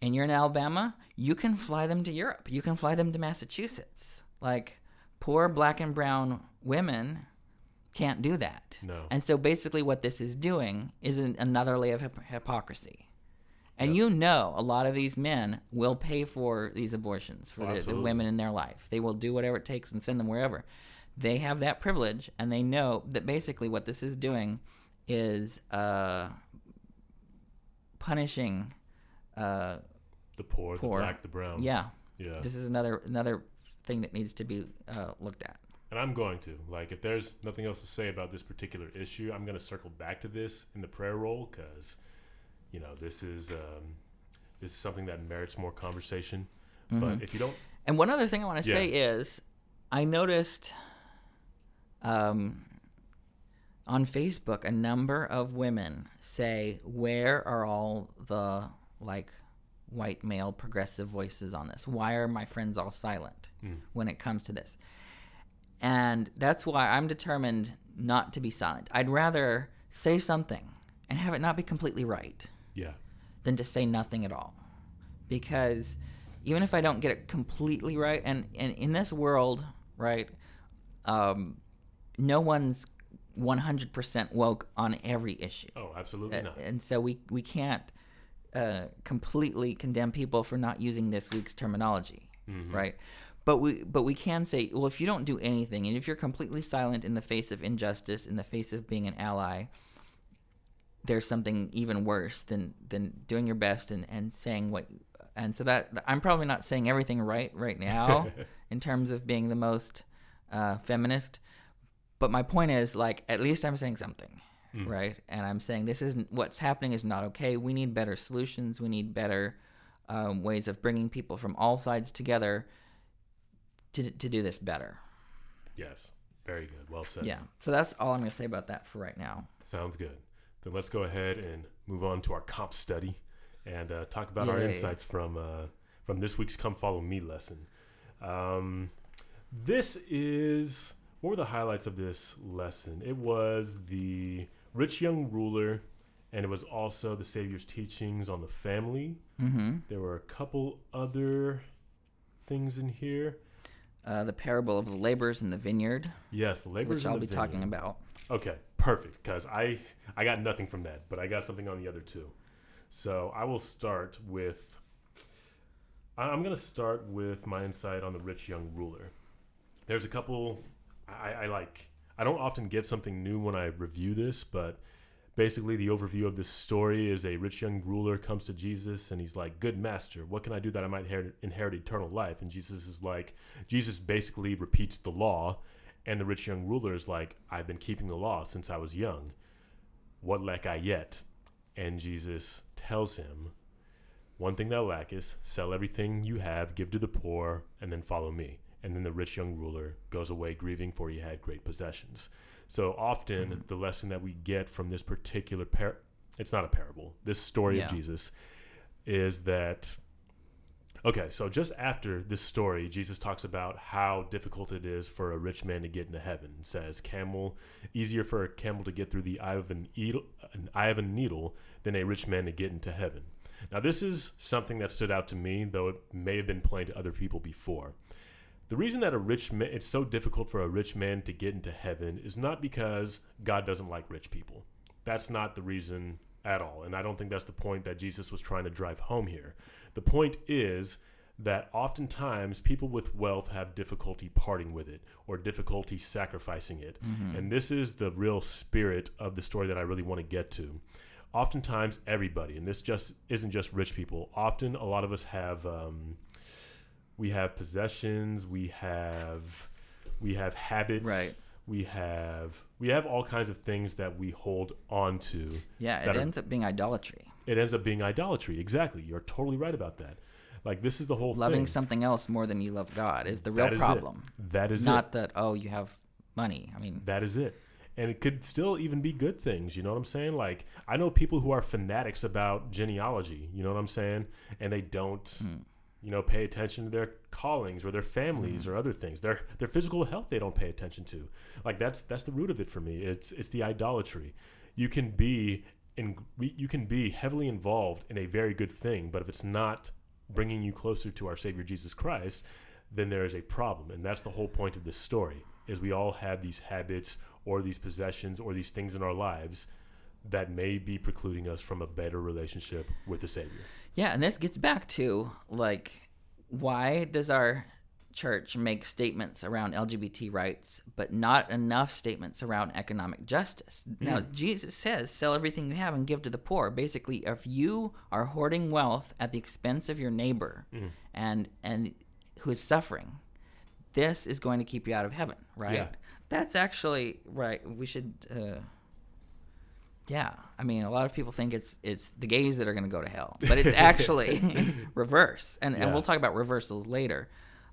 and you're in Alabama, you can fly them to Europe. You can fly them to Massachusetts. Like poor black and brown women can't do that. No. And so basically what this is doing is an, another layer of hyp- hypocrisy. And Yep. you know a lot of these men will pay for these abortions for Oh, the, the women in their life. They will do whatever it takes and send them wherever. They have that privilege and they know that basically what this is doing is uh, punishing uh, the poor, poor. the black, the brown. yeah Yeah. this is another another thing that needs to be uh, looked at And I'm going to. Like, if there's nothing else to say about this particular issue, I'm going to circle back to this in the prayer roll because, you know, this is um, this is something that merits more conversation. Mhm. But if you don't, and one other thing i want to Yeah. say is i noticed um, on facebook a number of women say where are all the like white male progressive voices on this why are my friends all silent Mm. when it comes to this and that's why i'm determined not to be silent i'd rather say something and have it not be completely right yeah, than to say nothing at all. Because even if I don't get it completely right, and, and in this world, right, um, no one's 100% woke on every issue. oh, absolutely Uh, not. and so we, we can't uh, completely condemn people for not using this week's terminology, Mhm. right? But we but we can say, well, if you don't do anything, and if you're completely silent in the face of injustice, in the face of being an ally, there's something even worse than than doing your best and, and saying what. And so that I'm probably not saying everything right right now in terms of being the most uh, feminist. But my point is, like, at least I'm saying something, Mm. right? And I'm saying this isn't what's happening is not okay. We need better solutions. We need better um, ways of bringing people from all sides together to to do this better. Yes, very good. Well said. Yeah. So that's all I'm going to say about that for right now. Sounds good. Then let's go ahead and move on to our comp study and uh, talk about our insights from uh, from this week's "Come Follow Me" lesson. Um, this is what were the highlights of this lesson? It was the rich young ruler, and it was also the Savior's teachings on the family. Mm-hmm. There were a couple other things in here. Uh, the parable of the laborers in the vineyard, Yes, the laborers which I'll the be talking about. Okay, perfect. Because I I got nothing from that, but I got something on the other two. So I will start with. I'm gonna start with my insight on the rich young ruler. There's a couple. I, I like. I don't often get something new when I review this, but basically the overview of this story is a rich young ruler comes to Jesus and he's like, "Good master, what can I do that I might inherit, eternal life?" And Jesus is like, Jesus basically repeats the law and the rich young ruler is like, I've been keeping the law since I was young. What lack I yet? And Jesus tells him, One thing thou lackest, sell everything you have, give to the poor, and then follow me. And then the rich young ruler goes away grieving, for he had great possessions. So often, mm-hmm. the lesson that we get from this particular par it's not a parable, this story Yeah. of Jesus is that Okay, so just after this story, Jesus talks about how difficult it is for a rich man to get into heaven. It says, "Camel, easier for a camel to get through the eye of an, needle, an eye of a needle than a rich man to get into heaven." Now, this is something that stood out to me, though it may have been plain to other people before. The reason that a rich man, it's so difficult for a rich man to get into heaven is not because God doesn't like rich people. That's not the reason at all. And I don't think that's the point that Jesus was trying to drive home here. The point is that oftentimes people with wealth have difficulty parting with it or difficulty sacrificing it. And this is the real spirit of the story that I really want to get to. Oftentimes, everybody, and this just isn't just rich people, often a lot of us have. Um, we have possessions we have we have habits, Right. We have we have all kinds of things that we hold on to. Yeah, it are- ends up being idolatry. It ends up being idolatry. Exactly. You're totally right about that. Like this is the whole Loving thing. something else more than you love God is the real That is it. problem. That is Not it. that oh you have money. I mean, That is it. And it could still even be good things. You know what I'm saying? Like I know people who are fanatics about genealogy. You know what I'm saying? And they don't, Hmm. You know, pay attention to their callings or their families Hmm. or other things. Their their physical health they don't pay attention to. Like that's that's the root of it for me. It's it's the idolatry. You can be in you can be heavily involved in a very good thing, but if it's not bringing you closer to our Savior Jesus Christ, then there is a problem, and that's the whole point of this story. Is we all have these habits or these possessions or these things in our lives that may be precluding us from a better relationship with the Savior. Yeah, and this gets back to like why does our church make statements around LGBT rights but not enough statements around economic justice? Now, Jesus says, "Sell everything you have and give to the poor." Basically, if you are hoarding wealth at the expense of your neighbor and and who is suffering, this is going to keep you out of heaven, right? Yeah. That's actually right. We should. Uh, yeah, I mean, a lot of people think it's it's the gays that are going to go to hell, but it's actually reverse, and and we'll talk about reversals later.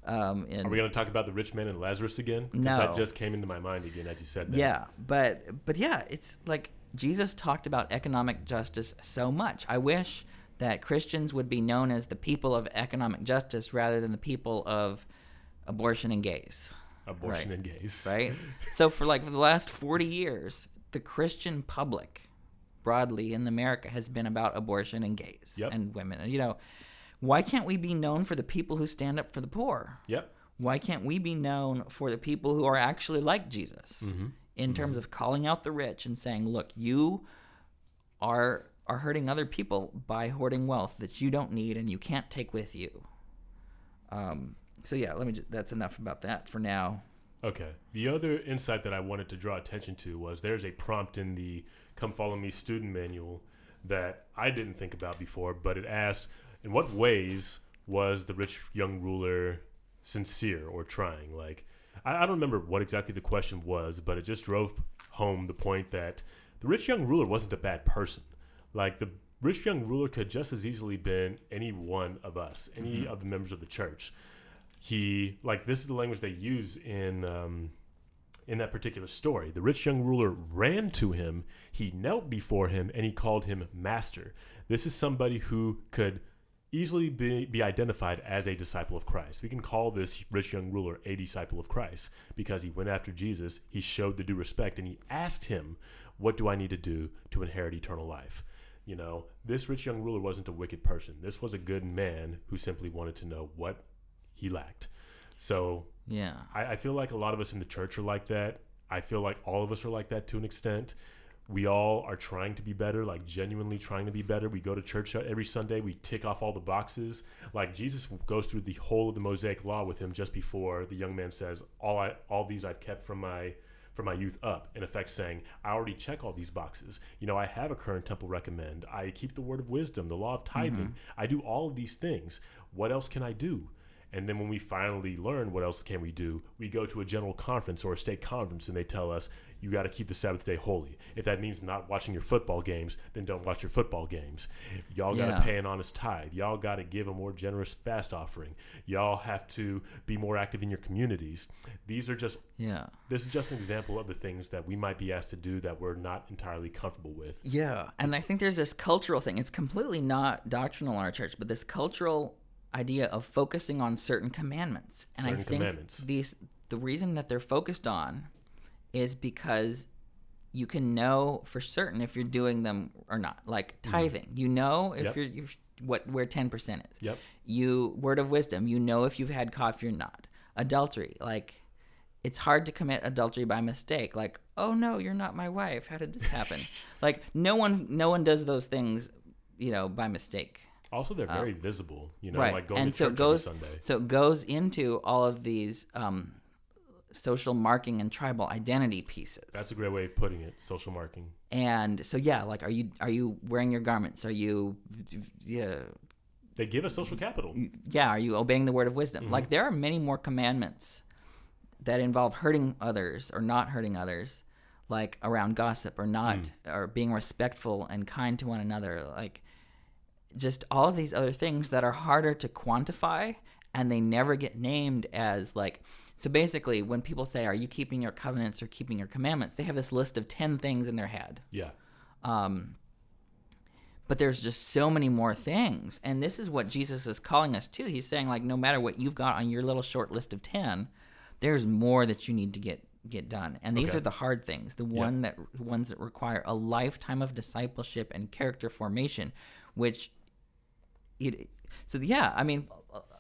Um, in, Are we going to talk about the rich man and Lazarus again? No. that just came into my mind again as you said that. Yeah, but but yeah, it's like Jesus talked about economic justice so much. I wish that Christians would be known as the people of economic justice rather than the people of abortion and gays, abortion Right. and gays. right? so for like for the last 40 years, the Christian public broadly in America has been about abortion and gays Yep. and women. And you know, why can't we be known for the people who stand up for the poor? Yep. why can't we be known for the people who are actually like Jesus Mm-hmm. in terms of calling out the rich and saying, "Look, you are are hurting other people by hoarding wealth that you don't need and you can't take with you." Um, so yeah, let me. Just, that's enough about that for now. Okay. The other insight that I wanted to draw attention to was there's a prompt in the Come Follow Me student manual that I didn't think about before, but it asked, in what ways was the rich young ruler sincere or trying? Like, I, I don't remember what exactly the question was, but it just drove home the point that the rich young ruler wasn't a bad person. Like, the rich young ruler could just as easily been any one of us, any of the members of the church he like this is the language they use in um, in that particular story. The rich young ruler ran to him, he knelt before him, and he called him master. This is somebody who could easily be, be identified as a disciple of Christ. We can call this rich young ruler a disciple of Christ because he went after Jesus, he showed the due respect, and he asked him, What do I need to do to inherit eternal life? You know, this rich young ruler wasn't a wicked person. This was a good man who simply wanted to know what he lacked. So Yeah, I, I feel like a lot of us in the church are like that. I feel like all of us are like that to an extent. We all are trying to be better, like genuinely trying to be better. We go to church every Sunday. We tick off all the boxes. Like Jesus goes through the whole of the Mosaic Law with him just before the young man says, "All I, all these I've kept from my from my youth up." In effect, saying, "I already check all these boxes. You know, I have a current temple recommend. I keep the word of wisdom, the law of tithing. Mm-hmm. I do all of these things. What else can I do?" And then when we finally learn what else can we do, we go to a general conference or a state conference and they tell us, you got to keep the Sabbath day holy. If that means not watching your football games, then don't watch your football games. Y'all got to Yeah. pay an honest tithe. Y'all got to give a more generous fast offering. Y'all have to be more active in your communities. These are just, yeah, this is just an example of the things that we might be asked to do that we're not entirely comfortable with. yeah. And I think there's this cultural thing. It's completely not doctrinal in our church, but this cultural idea of focusing on certain commandments. And I think these the reason that they're focused on is because you can know for certain if you're doing them or not. Like mm-hmm. tithing, you know if Yep. you're if, what where ten percent is. Yep. You word of wisdom, you know if you've had coffee or not. Adultery, like it's hard to commit adultery by mistake. Like, oh no, you're not my wife. How did this happen? like no one no one does those things, you know, by mistake. Also, they're very visible, you know, right. like going and to so church it goes every Sunday. so it goes into all of these um, social marking and tribal identity pieces. That's a great way of putting it, social marking. and so yeah, like are you are you wearing your garments? Are you yeah They give us social capital. yeah, are you obeying the word of wisdom? Mm-hmm. Like there are many more commandments that involve hurting others or not hurting others, like around gossip or not, or being respectful and kind to one another, like just all of these other things that are harder to quantify and they never get named as like so basically when people say are you keeping your covenants or keeping your commandments? they have this list of 10 things in their head. Yeah. um, but there's just so many more things. And this is what jesus is calling us to. He's saying like no matter what you've got on your little short list of 10 there's more that you need to get get done. And these Okay. are the hard things. The one that ones that require a lifetime of discipleship and character formation which it, so yeah i mean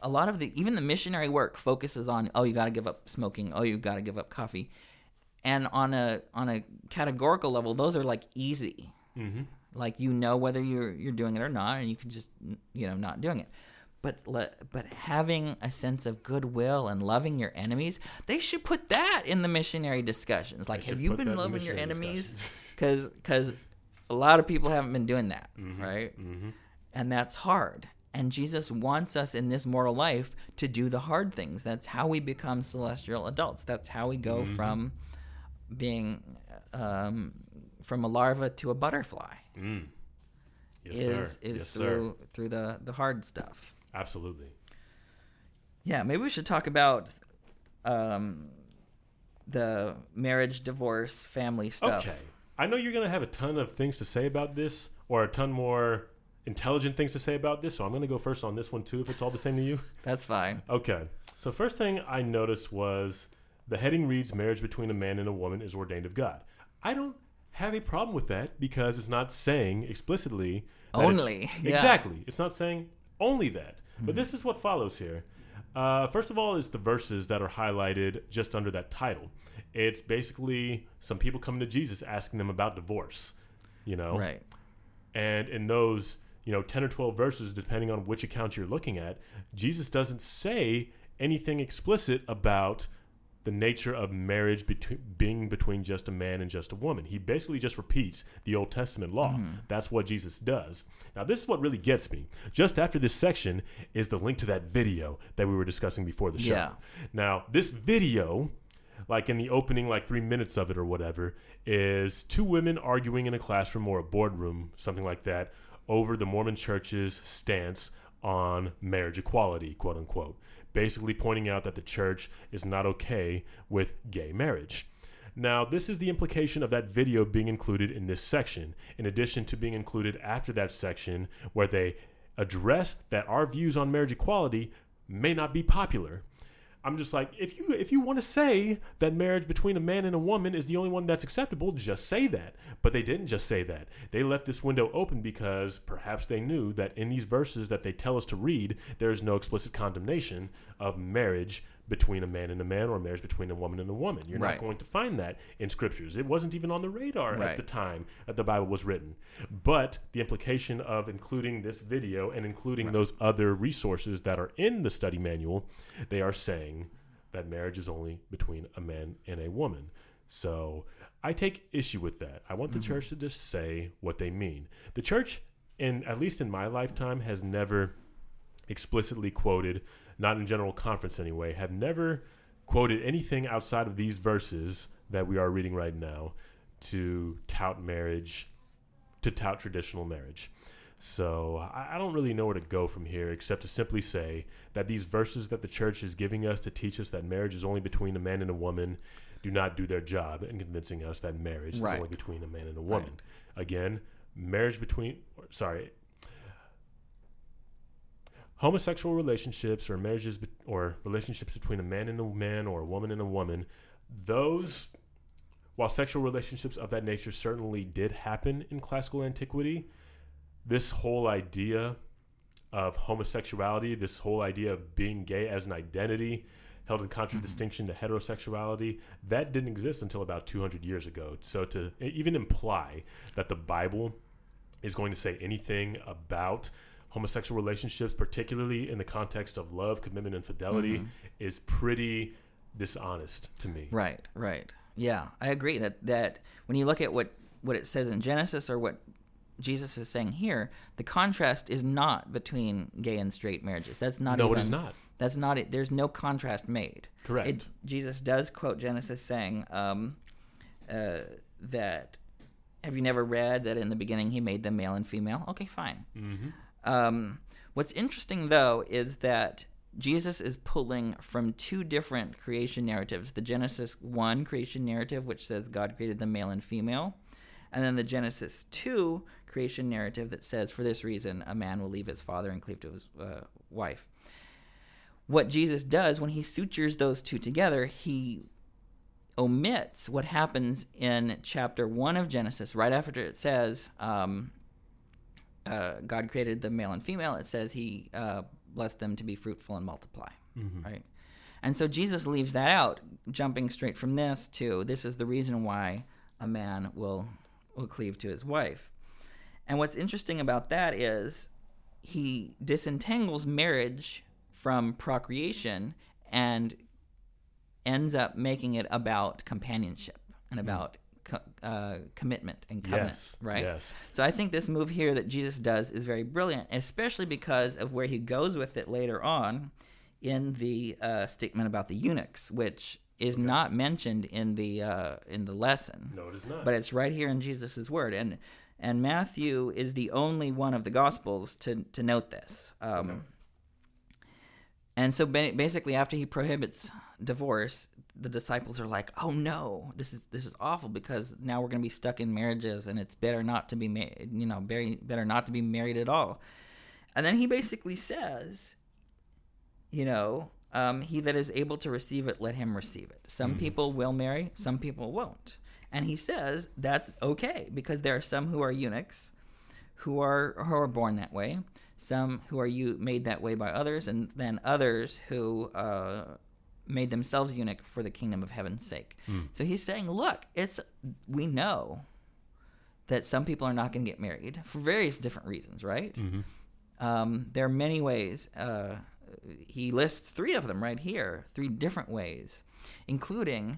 a- lot of the even the missionary work focuses on oh you got to give up smoking oh you got to give up coffee and on a on a categorical level those are like easy. Mm-hmm. like you know whether you're you're doing it or not and you can just you know not doing it. But le- but having a sense of goodwill and loving your enemies they should put that in the missionary discussions. Like have you been loving your enemies? because because a lot of people haven't been doing that right? Mm-hmm. And that's hard and jesus wants us in this mortal life to do the hard things that's how we become celestial adults that's how we go Mm-hmm. from being um, from a larva to a butterfly Mm. Yes, is sir. is yes, sir. through through the the hard stuff Absolutely. yeah maybe we should talk about um, the marriage divorce family stuff Okay. I know you're going to have a ton of things to say about this or a ton more intelligent things to say about this, so I'm going to go first on this one too if it's all the same to you. that's fine Okay. So first thing I noticed was the heading reads marriage between a man and a woman is ordained of God. I don't have a problem with that because it's not saying explicitly that it's- Only, yeah. Mm-hmm. Exactly. It's not saying only that. But this is what follows here. Uh, first of all, is the verses that are highlighted just under that title. It's basically some people coming to Jesus asking them about divorce. You know, right and in those, you know, 10 or 12 verses, depending on which account you're looking at, Jesus doesn't say anything explicit about the nature of marriage between being between just a man and just a woman. He basically just repeats the Old Testament law. Mm-hmm. That's what Jesus does. Now, this is what really gets me. Just after this section is the link to that video that we were discussing before the show. Yeah. Now, this video, like in the opening, like three minutes of it or whatever, is two women arguing in a classroom or a boardroom, something like that, over the Mormon church's stance on marriage equality, quote unquote. Basically, pointing out that the church is not okay with gay marriage. Now, this is the implication of that video being included in this section, in addition to being included after that section where they address that our views on marriage equality may not be popular. I'm just like, if you if you want to say that marriage between a man and a woman is the only one that's acceptable, just say that. But they didn't just say that. They left this window open because perhaps they knew that in these verses that they tell us to read, there is no explicit condemnation of marriage between a man and a man or a marriage between a woman and a woman. You're Right. not going to find that in scriptures. It wasn't even on the radar at the time that the Bible was written. But the implication of including this video and including those other resources that are in the study manual, they are saying that marriage is only between a man and a woman. So I take issue with that. I want the mm-hmm. church to just say what they mean. The church, in at least in my lifetime, has never explicitly quoted, not in general conference anyway, have never quoted anything outside of these verses that we are reading right now to tout marriage, to tout traditional marriage. So I, I don't really know where to go from here except to simply say that these verses that the church is giving us to teach us that marriage is only between a man and a woman do not do their job in convincing us that marriage Right. is only between a man and a woman. Again, marriage between, sorry, homosexual relationships or marriages be- or relationships between a man and a man or a woman and a woman, those, while sexual relationships of that nature certainly did happen in classical antiquity, this whole idea of homosexuality, this whole idea of being gay as an identity, held in contradistinction mm-hmm. to heterosexuality, that didn't exist until about 200 years ago. So to even imply that the Bible is going to say anything about homosexual relationships, particularly in the context of love, commitment, and fidelity, is pretty dishonest to me. Right, right. Yeah, I agree that that when you look at what what it says in Genesis or what Jesus is saying here, the contrast is not between gay and straight marriages. That's not No, even, it is not. That's not it. There's no contrast made. Correct. It, Jesus does quote Genesis saying um, uh, that. Have you never read that in the beginning he made them male and female? Okay, fine. mm-hmm. Um, what's interesting though is that Jesus is pulling from two different creation narratives the Genesis 1 creation narrative, which says God created the male and female, and then the Genesis 2 creation narrative that says, for this reason, a man will leave his father and cleave to his uh, wife. What Jesus does when he sutures those two together, he omits what happens in chapter 1 of Genesis, right after it says, um, uh, God created the male and female, it says he uh, blessed them to be fruitful and multiply, Mm-hmm. right? And so Jesus leaves that out, jumping straight from this to this is the reason why a man will will cleave to his wife. And what's interesting about that is he disentangles marriage from procreation and ends up making it about companionship and about co- uh, commitment and covenant, Yes. right? Yes. So I think this move here that Jesus does is very brilliant, especially because of where he goes with it later on in the uh, statement about the eunuchs, which is not mentioned in the uh, in the lesson, No, it is not. but it's right here in Jesus' word. And and Matthew is the only one of the Gospels to to note this. Um, Okay. And so basically, after he prohibits divorce, the disciples are like, "Oh no, this is this is awful because now we're going to be stuck in marriages, and it's better not to be married. You know, better not to be married at all." And then he basically says, "You know, um, he that is able to receive it, let him receive it. Some people will marry, some people won't." And he says that's okay because there are some who are eunuchs who are who are born that way, some who are you made that way by others, and then others who uh, made themselves eunuch for the kingdom of heaven's sake. So he's saying, look, it's we know that some people are not going to get married for various different reasons, right? Mm-hmm. Um, there are many ways. Uh, he lists three of them right here, three different ways, including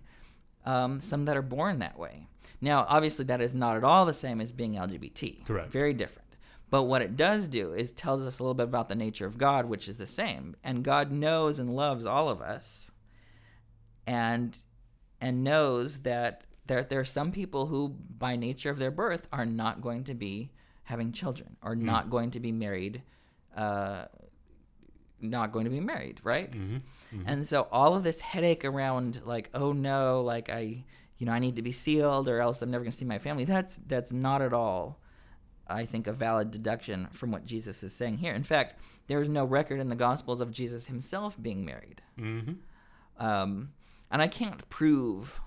um, some that are born that way. Now, obviously, that is not at all the same as being LGBT. Correct. Very different. But what it does do is tells us a little bit about the nature of God, which is the same. And God knows and loves all of us, and and knows that there there are some people who, by nature of their birth, are not going to be having children or not going to be married. Uh, not going to be married, right? Mm-hmm. And so all of this headache around like, oh no, like I, you know, I need to be sealed or else I'm never going to see my family. That's that's not at all, I think, a valid deduction from what Jesus is saying here. In fact, there is no record in the Gospels of Jesus himself being married, Mm-hmm. um, and I can't prove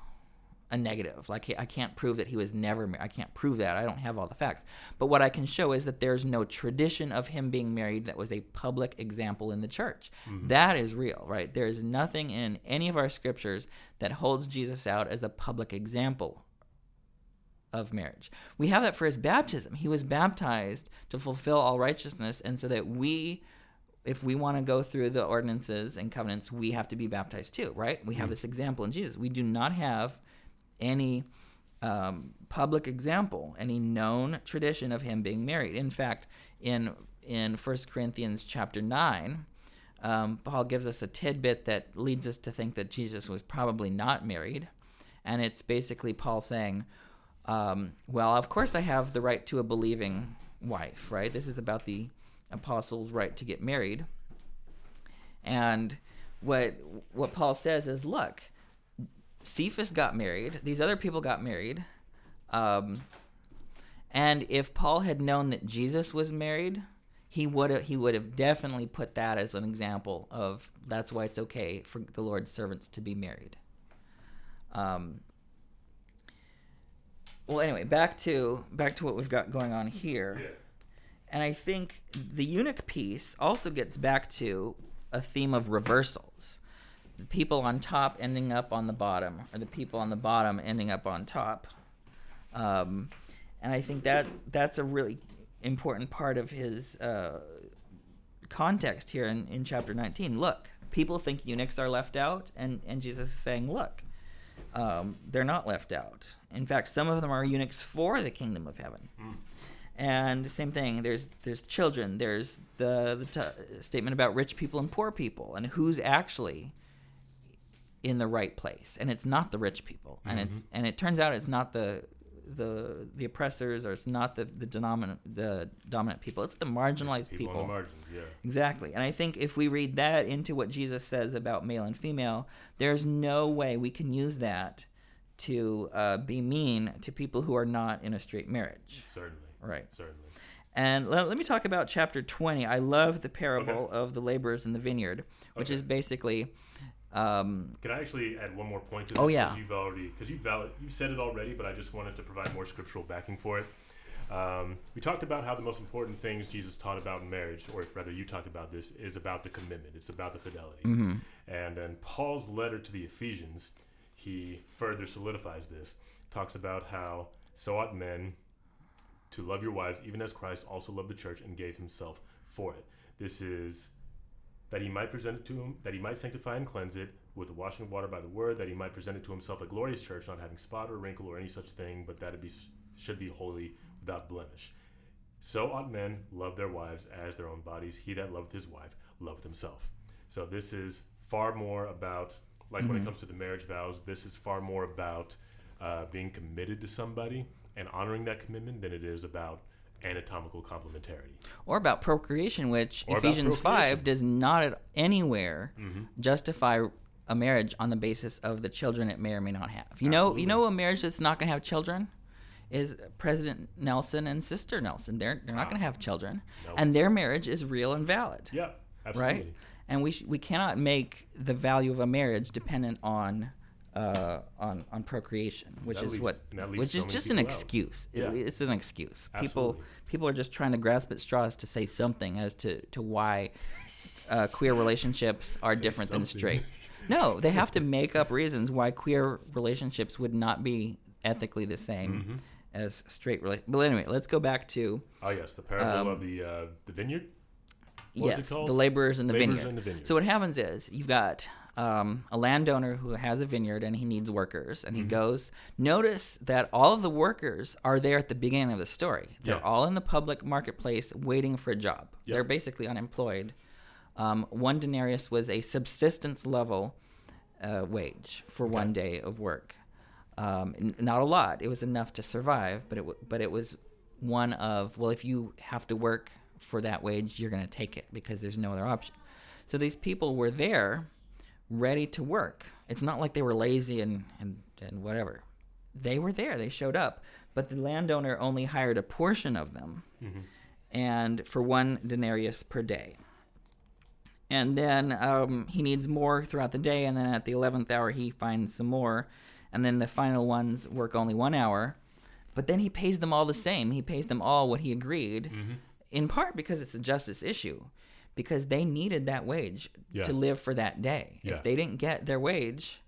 a negative. Like I can't prove that he was never. Mar- I can't prove that. I don't have all the facts. But what I can show is that there's no tradition of him being married that was a public example in the church. Mm-hmm. That is real, right? There is nothing in any of our scriptures that holds Jesus out as a public example of marriage. We have that for his baptism. He was baptized to fulfill all righteousness, and so that we if we want to go through the ordinances and covenants, we have to be baptized too, right? We have this example in Jesus. We do not have any um, public example, any known tradition of him being married. In fact, in in First Corinthians chapter nine, um, Paul gives us a tidbit that leads us to think that Jesus was probably not married, and it's basically Paul saying, um, "Well, of course I have the right to a believing wife, right? This is about the apostles' right to get married." And what what Paul says is, "Look, Cephas got married. These other people got married. Um, and if Paul had known that Jesus was married, he would have he would have definitely put that as an example of that's why it's okay for the Lord's servants to be married. Um, well, anyway, back to back to what we've got going on here. And I think the eunuch piece also gets back to a theme of reversals. The people on top ending up on the bottom, or the people on the bottom ending up on top. Um, and I think that that's a really important part of his uh, context here in, in chapter 19. Look, people think eunuchs are left out, and, and Jesus is saying, look, um, they're not left out. In fact, some of them are eunuchs for the kingdom of heaven. And same thing. There's there's children. There's the the t- statement about rich people and poor people, and who's actually in the right place. And it's not the rich people, and it's and it turns out it's not the the the oppressors or it's not the the dominant the dominant people. It's the marginalized people, people. on the margins. Yeah. Exactly. And I think if we read that into what Jesus says about male and female, there's no way we can use that to uh, be mean to people who are not in a straight marriage. Certainly. Right. Certainly. And let, let me talk about chapter 20. I love the parable of the laborers in the vineyard, which Okay. is basically. Um, Can I actually add one more point to this? Oh, yeah. Because you've already because you've valid, you've said it already, but I just wanted to provide more scriptural backing for it. Um, we talked about how the most important things Jesus taught about in marriage, or if rather you talked about this, is about the commitment. It's about the fidelity. Mm-hmm. And in Paul's letter to the Ephesians, he further solidifies this. Talks about how so ought men to love your wives, even as Christ also loved the church and gave himself for it. This is that he might present it to him, that he might sanctify and cleanse it with the washing of water by the word, that he might present it to himself a glorious church, not having spot or wrinkle or any such thing, but that it be should be holy without blemish. So ought men love their wives as their own bodies. He that loveth his wife loveth himself. So this is far more about, like when it comes to the marriage vows, this is far more about uh, being committed to somebody and honoring that commitment than it is about anatomical complementarity. or about procreation, which Or Ephesians 5 procreation. Mm-hmm. does not at anywhere justify a marriage on the basis of the children it may or may not have. You know, you know, a marriage that's not going to have children is President Nelson and Sister Nelson. They're they're not going to have children, and their marriage is real and valid, Yeah, absolutely. right? And we sh- we cannot make the value of a marriage dependent on. Uh, on on procreation, which That is leaves- what, and that leaves which so is just an people excuse. It- it's an excuse. People Absolutely. people are just trying to grasp at straws to say something as to, to why uh, queer relationships are Say different than straight. No, they have to make up reasons why queer relationships would not be ethically the same Mm-hmm. as straight relationships. But anyway, let's go back to Oh yes, the parable Um, of the uh, the vineyard. What yes, it called? the laborers in the Laborers vineyard. in the vineyard. So what happens is you've got um, a landowner who has a vineyard and he needs workers, and he Mm-hmm. goes. Notice that all of the workers are there at the beginning of the story. They're Yeah. all in the public marketplace waiting for a job. Yep. They're basically unemployed. Um, one denarius was a subsistence level uh, wage for one day of work. Um, n- not a lot. It was enough to survive, but it w- but it was one of well, if you have to work for that wage, you're going to take it because there's no other option. So these people were there, ready to work. It's not like they were lazy and and, and whatever. They were there. They showed up, but the landowner only hired a portion of them, and for one denarius per day. And then um, he needs more throughout the day. And then at the 11th hour he finds some more. And then the final ones work only one hour. But then he pays them all the same. He pays them all what he agreed in part because it's a justice issue because they needed that wage Yeah. to live for that day Yeah. if they didn't get their wage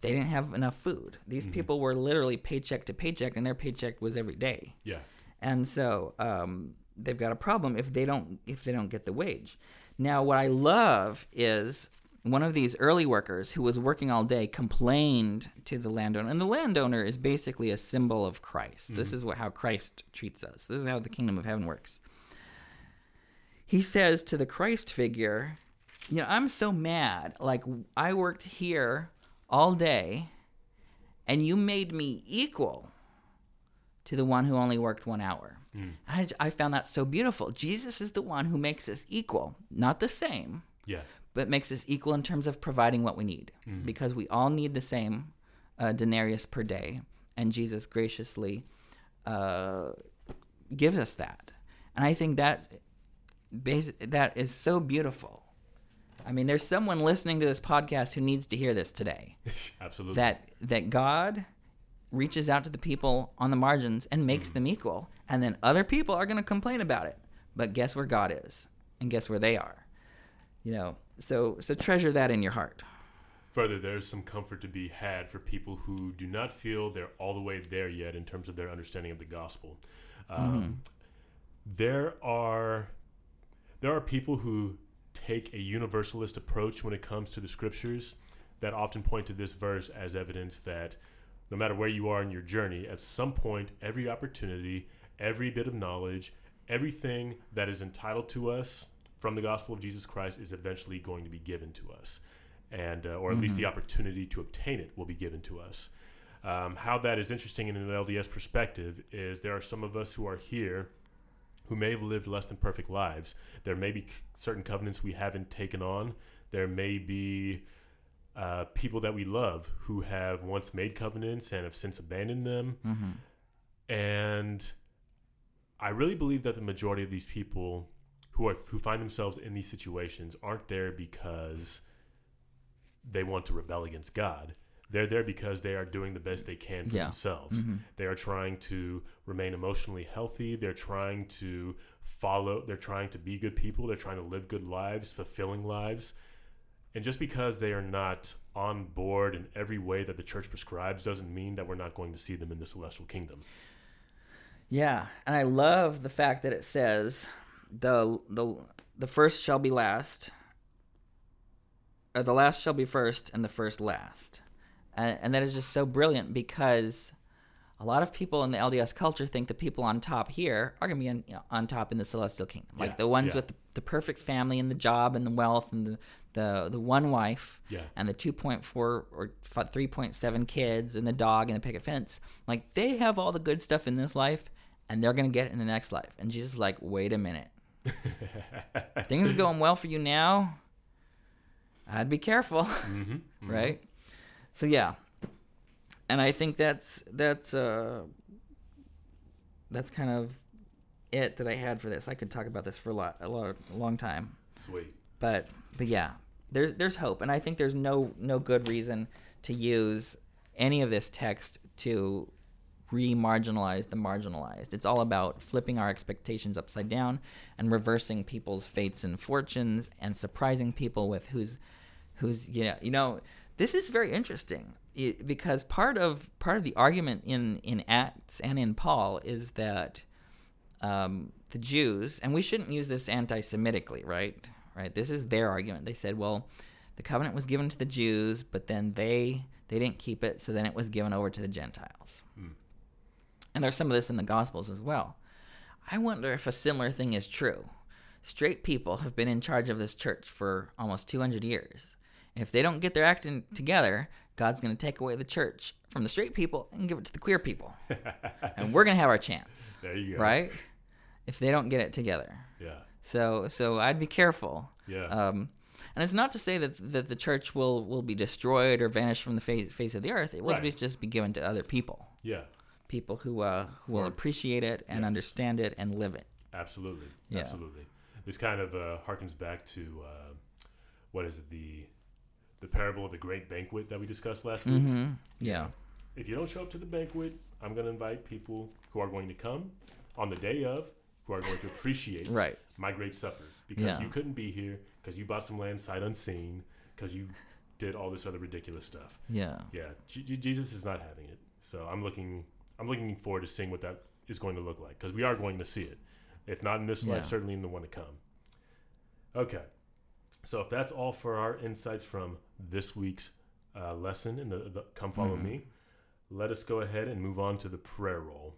they didn't have enough food these people were literally paycheck to paycheck and their paycheck was every day Yeah. and so um, they've got a problem if they don't if they don't get the wage. Now, what I love is one of these early workers who was working all day complained to the landowner, and the landowner is basically a symbol of Christ. This is what how Christ treats us. This is how the kingdom of heaven works. He says to the Christ figure, "You know, I'm so mad. Like I worked here all day, and you made me equal." to the one who only worked one hour. I, I found that so beautiful. Jesus is the one who makes us equal, not the same, Yeah. but makes us equal in terms of providing what we need, because we all need the same uh, denarius per day, and Jesus graciously uh, gives us that. And I think that basi- that is so beautiful. I mean, there's someone listening to this podcast who needs to hear this today Absolutely. that that God reaches out to the people on the margins and makes them equal, and then other people are going to complain about it. But guess where God is, and guess where they are. You know, so so treasure that in your heart. Further, there's some comfort to be had for people who do not feel they're all the way there yet in terms of their understanding of the gospel. Um, There are there are people who take a universalist approach when it comes to the scriptures that often point to this verse as evidence that no matter where you are in your journey, at some point, every opportunity, every bit of knowledge, everything that is entitled to us from the gospel of Jesus Christ is eventually going to be given to us, and uh, or at least the opportunity to obtain it will be given to us. Um, how that is interesting in an LDS perspective is there are some of us who are here who may have lived less than perfect lives. There may be certain covenants we haven't taken on. There may be uh, people that we love who have once made covenants and have since abandoned them. And I really believe that the majority of these people who are who find themselves in these situations aren't there because they want to rebel against God. They're there because they are doing the best they can for Yeah. themselves. Mm-hmm. They are trying to remain emotionally healthy. They're trying to follow. They're trying to be good people. They're trying to live good lives, fulfilling lives. And just because they are not on board in every way that the church prescribes doesn't mean that we're not going to see them in the celestial kingdom. Yeah, and I love the fact that it says the the the first shall be last, or the last shall be first, and the first last, and, and that is just so brilliant because a lot of people in the LDS culture think the people on top here are going to be on, you know, on top in the celestial kingdom, like Yeah, the ones yeah. with the, the perfect family and the job and the wealth and the the, the one wife Yeah. and the 2.4 or 3.7 kids and the dog and the picket fence. Like they have all the good stuff in this life and they're going to get it in the next life. And Jesus is like, wait a minute. Things are going well for you now. I'd be careful, hmm right? So yeah. And I think that's that's uh that's kind of it that I had for this. I could talk about this for a lot a lot a long time Sweet. but but yeah there's there's hope and i think there's no no good reason to use any of this text to re-marginalize the marginalized it's all about flipping our expectations upside down and reversing people's fates and fortunes and surprising people with who's who's you know you know this is very interesting because part of part of the argument in in acts and in paul is that um, the Jews, and we shouldn't use this anti-Semitically, right? Right. This is their argument. They said, well, the covenant was given to the Jews, but then they they didn't keep it, so then it was given over to the Gentiles. And there's some of this in the Gospels as well. I wonder if a similar thing is true. Straight people have been in charge of this church for almost 200 years. If they don't get their acting together, God's going to take away the church from the straight people and give it to the queer people. and we're going to have our chance There you go. right? If they don't get it together. Yeah. So so I'd be careful. Yeah. Um, and it's not to say that that the church will will be destroyed or vanish from the face face of the earth. It will Right. be just be given to other people, yeah. people who uh, who will appreciate it and Yes. understand it and live it. Absolutely. Yeah. Absolutely. This kind of uh, harkens back to uh, what is it the the parable of the great banquet that we discussed last week. Mm-hmm. Yeah. If you don't show up to the banquet, I'm going to invite people who are going to come on the day of, who are going to appreciate Right. my great supper because Yeah. you couldn't be here because you bought some land sight unseen because you did all this other ridiculous stuff. Yeah. Yeah, Jesus is not having it. So I'm looking I'm looking forward to seeing what that is going to look like because we are going to see it. If not in this Yeah. life, certainly in the one to come. Okay. So if that's all for our insights from this week's uh, lesson in the, the Come Follow Mhm. Me, let us go ahead and move on to the prayer roll.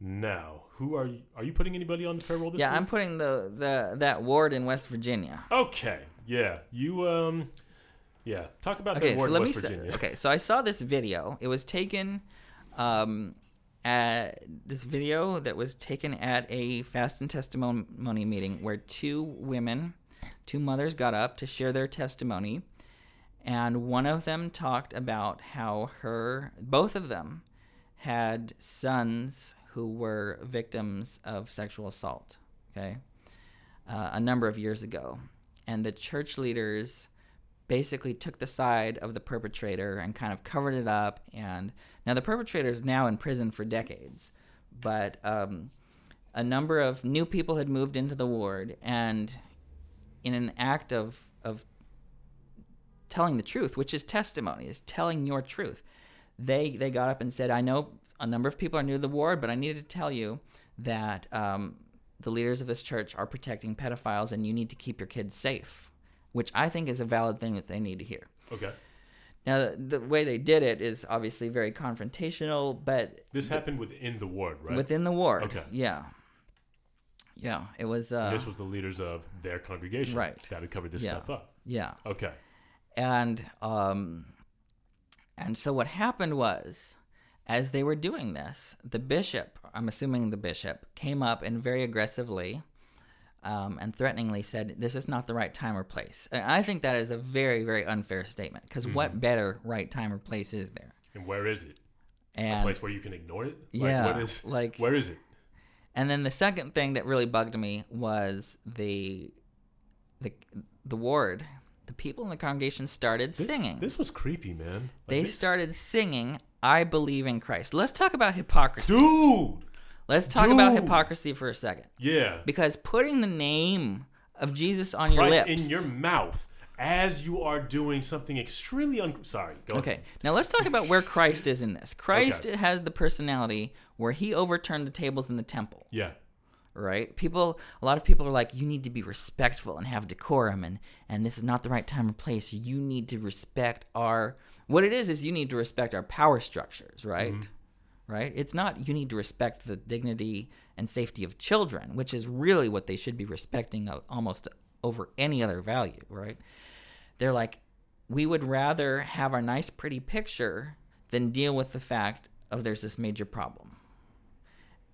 Now, who are you? Are you putting anybody on the prayer roll this Yeah, week? I'm putting the, the that ward in West Virginia. Okay. Yeah. You um. Yeah. Talk about Okay, the war so in let me West say, Virginia. okay, so I saw this video. It was taken um at this video that was taken at a fast and testimony meeting where two women, two mothers got up to share their testimony and one of them talked about how her both of them had sons who were victims of sexual assault, okay? Uh, a number of years ago. And the church leaders basically took the side of the perpetrator and kind of covered it up. And now the perpetrator is now in prison for decades, but um, a number of new people had moved into the ward, and in an act of of telling the truth, which is testimony, is telling your truth, they they got up and said, "I know a number of people are new to the ward, but I needed to tell you that." Um, the leaders of this church are protecting pedophiles and you need to keep your kids safe which I think is a valid thing that they need to hear. Okay. Now, the, the way they did it is obviously very confrontational, but This happened within the ward, right? within the ward. Okay. Yeah. Yeah, it was. Uh, this was the leaders of their congregation Right. that had covered this Yeah. stuff up. yeah, Okay. And um, and so what happened was, as they were doing this, the bishop, I'm assuming the bishop, came up and very aggressively. Um, and threateningly said, "This is not the right time or place." And I think that is a very, very unfair statement because Mm-hmm. what better right time or place is there? And where is it? A And place where you can ignore it? Like, Yeah, What is, like- where is it? And then the second thing that really bugged me was the the the ward. The people in the congregation started This, singing. This was creepy, man. Like, they this- started singing "I believe in Christ." Let's talk about hypocrisy. Dude! Let's talk about hypocrisy for a second. Yeah. Because putting the name of Jesus on your lips in your mouth as you are doing something extremely un. Sorry. Go Okay, ahead. now let's talk about where Christ is in this. Christ Okay. has the personality where he overturned the tables in the temple. Yeah. Right? People, a lot of people are like, you need to be respectful and have decorum, and and this is not the right time or place. You need to respect our. What it is is you need to respect our power structures, right? Mm-hmm. Right. It's not you need to respect the dignity and safety of children, which is really what they should be respecting almost over any other value, right? They're like, we would rather have our nice, pretty picture than deal with the fact of there's this major problem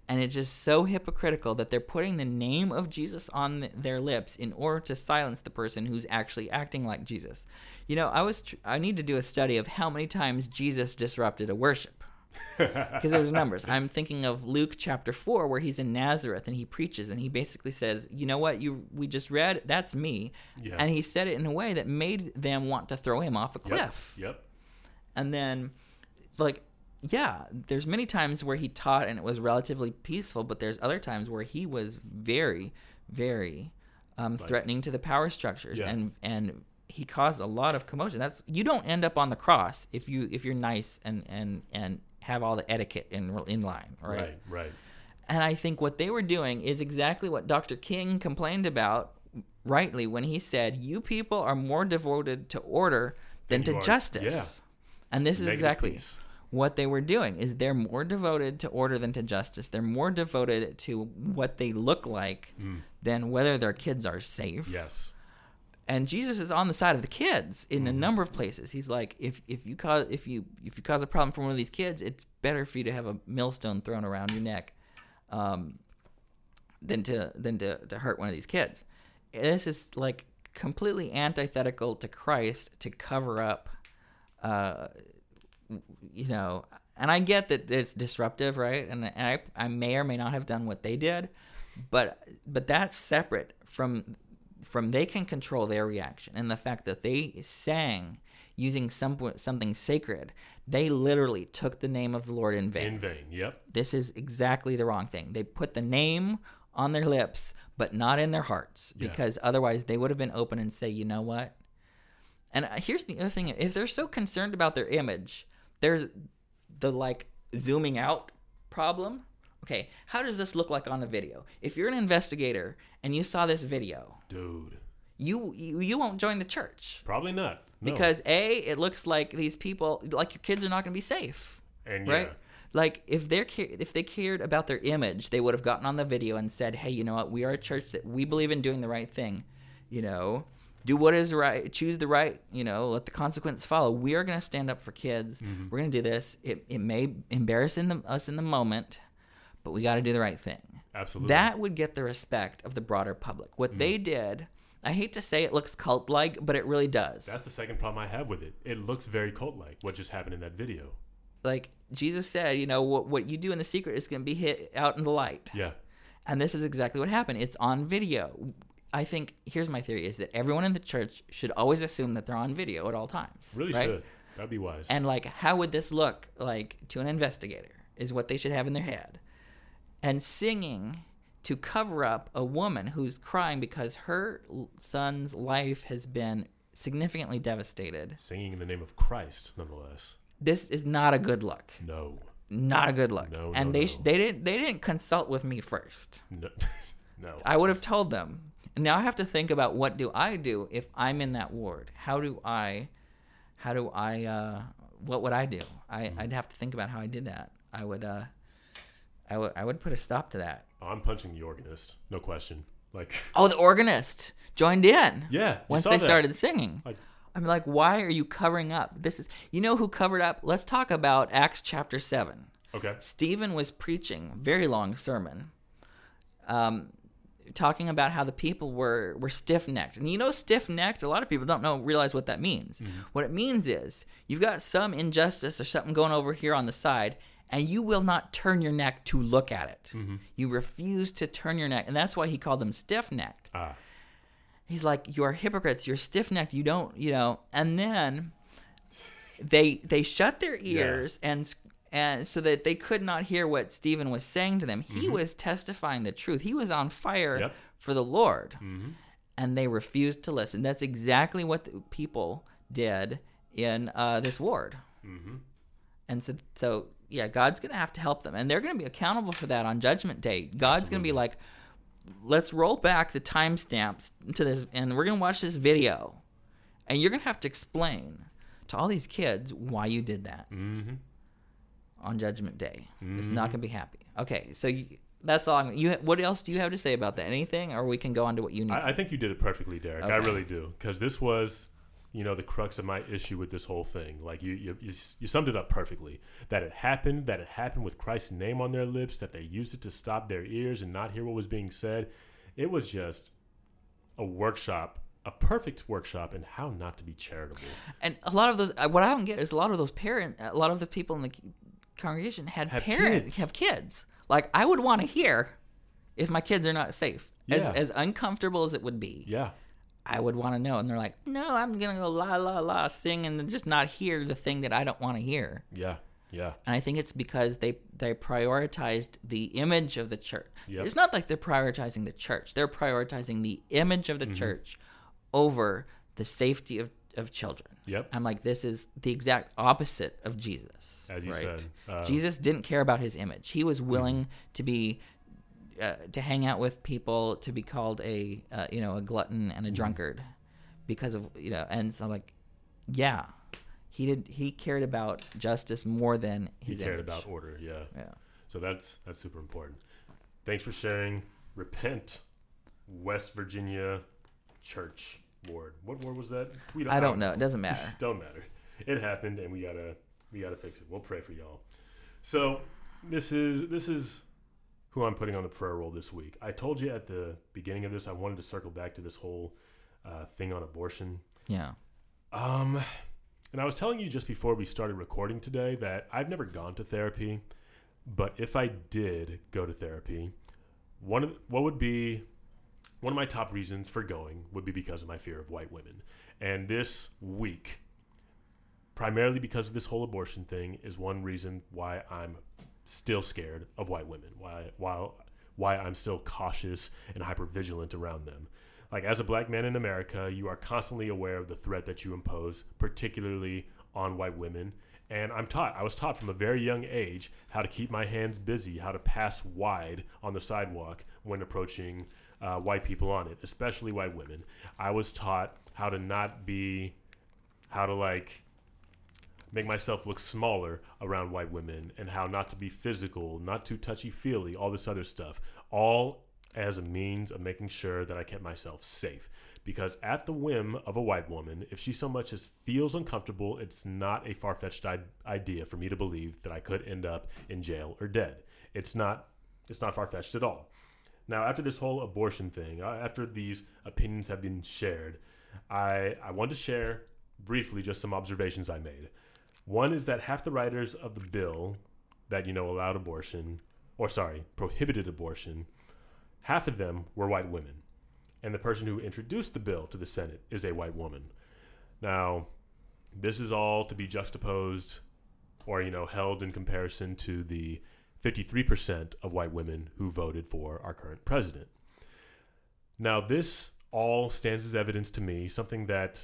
and it's just so hypocritical that they're putting the name of Jesus on th- their lips in order to silence the person who's actually acting like Jesus. You know, I was tr- I need to do a study of how many times Jesus disrupted a worship. Because there's numbers. I'm thinking of Luke chapter 4 where he's in Nazareth and he preaches and he basically says, "You know what? You we just read, that's me." Yeah. And he said it in a way that made them want to throw him off a Yep. cliff Yep. and then like yeah there's many times where he taught and it was relatively peaceful but there's other times where he was very very um, threatening to the power structures Yeah. and and he caused a lot of commotion that's you don't end up on the cross if you if you're nice and and and have all the etiquette in in line right, Right. Right. and I think what they were doing is exactly what Dr. King complained about rightly when he said, You people are more devoted to order than Than to are- justice. yeah. And this is Negative exactly piece. What they were doing is they're more devoted to order than to justice. They're more devoted to what they look like than whether their kids are safe. Yes. And Jesus is on the side of the kids in a Mm-hmm. number of places. He's like, if if you cause if you if you cause a problem for one of these kids, it's better for you to have a millstone thrown around your neck, um, than to than to, to hurt one of these kids. This is like completely antithetical to Christ to cover up, uh, you know. And I get that it's disruptive, right? And, and I I may or may not have done what they did, but but that's separate from from they can control their reaction and the fact that they sang using some something sacred. They literally took the name of the Lord in vain In vain. Yep. this is exactly the wrong thing. They put the name on their lips, but not in their hearts, Yeah. because otherwise they would have been open and say, you know what? And uh, here's the other thing: if they're so concerned about their image, there's the like zooming out problem. Okay, how does this look like on the video? If you're an investigator and you saw this video, Dude. you you, you won't join the church Probably not. No. because a it looks like these people like your kids are not going to be safe and right? yeah. Like if they're if they cared about their image, they would have gotten on the video and said, "Hey, you know what? We are a church that we believe in doing the right thing. You know, do what is right, choose the right. You know, let the consequence follow. We are going to stand up for kids. Mm-hmm. We're going to do this. It it may embarrass in the, us in the moment, but we got to do the right thing. Absolutely. That would get the respect of the broader public. What Mm. they did." I hate to say it looks cult like, but it really does. That's the second problem I have with it. It looks very cult like what just happened in that video. like Jesus said, you know, what what you do in the secret is going to be hit out in the light. Yeah. And this is exactly what happened. It's on video. I think here's my theory is that everyone in the church should always assume that they're on video at all times. Really right? should. That'd be wise. And like how would this look like to an investigator is what they should have in their head. And singing to cover up a woman who's crying because her son's life has been significantly devastated. Singing in the name of Christ, nonetheless. This is not a good look. No. Not a good look. No, and no, they no. they didn't they didn't consult with me first. No. no. I would have told them. And now I have to think about what do I do if I'm in that ward? How do I how do I? Uh, what would I do? I, I'd have to think about how I did that. I would. Uh, I would. I would put a stop to that. I'm punching the organist, no question. Like, Oh, the organist joined in. yeah, once they that. started singing. Like- I'm like, why are you covering up? This is, you know, who covered up? Let's talk about Acts chapter seven. Okay. Stephen was preaching very long sermon, um, talking about how the people were were stiff necked, and you know, stiff necked. A lot of people don't know realize what that means. What it means is you've got some injustice or something going over here on the side, and you will not turn your neck to look at it. You refuse to turn your neck, and that's why he called them stiff necked. Ah, He's like, "You're hypocrites. You're stiff necked. You don't, you know." And then they they shut their ears and and so that they could not hear what Stephen was saying to them. He was testifying the truth. He was on fire Yep. for the Lord, and they refused to listen. That's exactly what the people did in uh, this ward. And so, so yeah, God's gonna have to help them, and they're gonna be accountable for that on Judgment Day. God's gonna be like, let's roll back the timestamps to this, and we're gonna watch this video, and you're gonna have to explain to all these kids why you did that mm-hmm. On Judgment Day. It's not gonna be happy. Okay, so you, that's all. I'm, you what else do you have to say about that? Anything, or we can go on to what you need. I, I think you did it perfectly, Derek. I really do, because this was, you know, the crux of my issue with this whole thing. Like you, you, you, you summed it up perfectly. That it happened. That it happened with Christ's name on their lips. That they used it to stop their ears and not hear what was being said. It was just a workshop, a perfect workshop in how not to be charitable. And a lot of those, uh, what I don't get is a lot of those parents, a lot of the people in the congregation had Have parents, kids. have kids. Like I would want to hear if my kids are not safe. As, Yeah. as uncomfortable as it would be, Yeah, I would want to know. And they're like, no, I'm going to go la, la, la, sing and just not hear the thing that I don't want to hear. yeah, yeah. And I think it's because they, they prioritized the image of the church. Yep. It's not like they're prioritizing the church. They're prioritizing the image of the Mm-hmm. church over the safety of, of children. Yep. I'm like, this is the exact opposite of Jesus. As you right? said, uh, Jesus didn't care about his image. He was willing to be, uh, to hang out with people, to be called a, uh, you know, a glutton and a drunkard, because of you know. And so I'm like, yeah, he did. He cared about justice more than He his cared image. about order. Yeah. Yeah. So that's that's super important. Thanks for sharing. Repent, West Virginia Church Ward. What ward was that? We don't, I don't know. It doesn't matter. don't matter. It happened, and we gotta we gotta fix it. We'll pray for y'all. So this is this is who I'm putting on the prayer roll this week. I told you at the beginning of this I wanted to circle back to this whole uh, thing on abortion. Yeah. Um, and I was telling you just before we started recording today that I've never gone to therapy, but if I did go to therapy, one of what would be one of my top reasons for going would be because of my fear of white women. And this week, primarily because of this whole abortion thing, is one reason why I'm still scared of white women. Why while why I'm still cautious and hyper vigilant around them. Like as a black man in America, you are constantly aware of the threat that you impose, particularly on white women. And I'm taught, I was taught from a very young age how to keep my hands busy, how to pass wide on the sidewalk when approaching uh, white people on it, especially white women. I was taught how to not be, how to like make myself look smaller around white women and how not to be physical, not too touchy feely, all this other stuff. All as a means of making sure that I kept myself safe. Because at the whim of a white woman, if she so much as feels uncomfortable, it's not a far fetched I- idea for me to believe that I could end up in jail or dead. It's not. It's not far fetched at all. Now, after this whole abortion thing, uh, after these opinions have been shared, I I want to share briefly just some observations I made. One is that half the writers of the bill that you know allowed abortion, or sorry, prohibited abortion, half of them were white women, and the person who introduced the bill to the Senate is a white woman. Now, this is all to be juxtaposed, or you know, held in comparison to the 53% of white women who voted for our current president. Now, this all stands as evidence to me, something that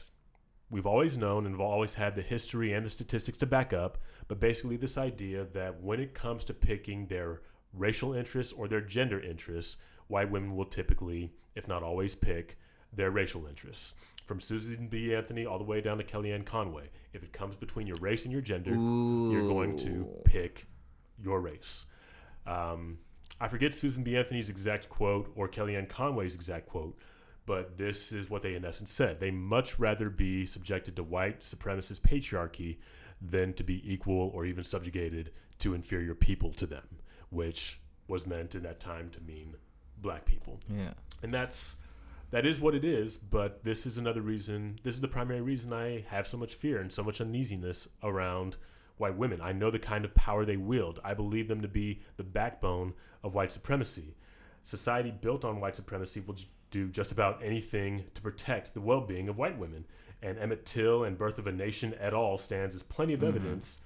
we've always known and have always had the history and the statistics to back up, but basically this idea that when it comes to picking their racial interests or their gender interests, white women will typically, if not always, pick their racial interests. From Susan B. Anthony all the way down to Kellyanne Conway. If it comes between your race and your gender, you're going to pick your race. Um, I forget Susan B. Anthony's exact quote or Kellyanne Conway's exact quote, but this is what they in essence said. They much rather be subjected to white supremacist patriarchy than to be equal or even subjugated to inferior people to them, which was meant in that time to mean black people Yeah. and that's that is what it is but this is another reason this is the primary reason i have so much fear and so much uneasiness around white women i know the kind of power they wield. I believe them to be the backbone of white supremacy. Society built on white supremacy will j- do just about anything to protect the well-being of white women. And emmett till and birth of a nation et al. stands as plenty of Mhm. evidence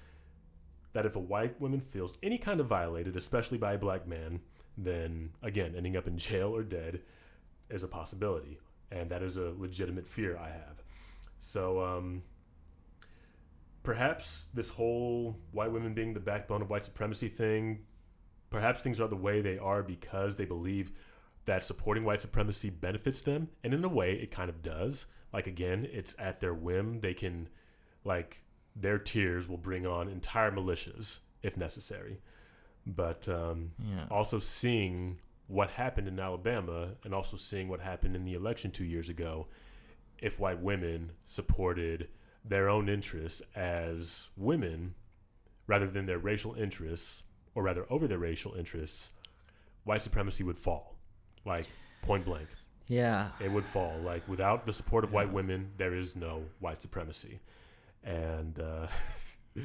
that if a white woman feels any kind of violated especially by a black man then again ending up in jail or dead is a possibility. And that is a legitimate fear i have. So um, perhaps this whole white women being the backbone of white supremacy thing perhaps things are the way they are because they believe that supporting white supremacy benefits them. And in a way it kind of does. Like again it's at their whim. They can like their tears will bring on entire militias if necessary. But um, Yeah. also seeing what happened in Alabama and also seeing what happened in the election two years ago, if white women supported their own interests as women rather than their racial interests, or rather over their racial interests, white supremacy would fall. Like point blank. Yeah. It would fall. Like without the support of white women, there is no white supremacy. And uh,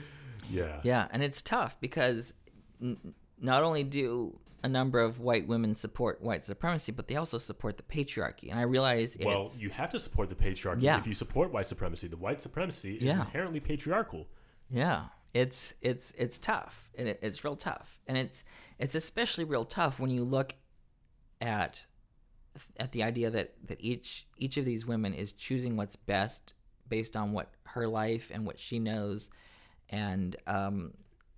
yeah. Yeah, and it's tough because n- not only do a number of white women support white supremacy, but they also support the patriarchy. And I realize Well, you have to support the patriarchy Yeah. if you support white supremacy. The white supremacy is Yeah. inherently patriarchal. yeah, it's it's it's tough, and it, it's real tough, and it's it's especially real tough when you look at at the idea that that each each of these women is choosing what's best based on what her life and what she knows, and um,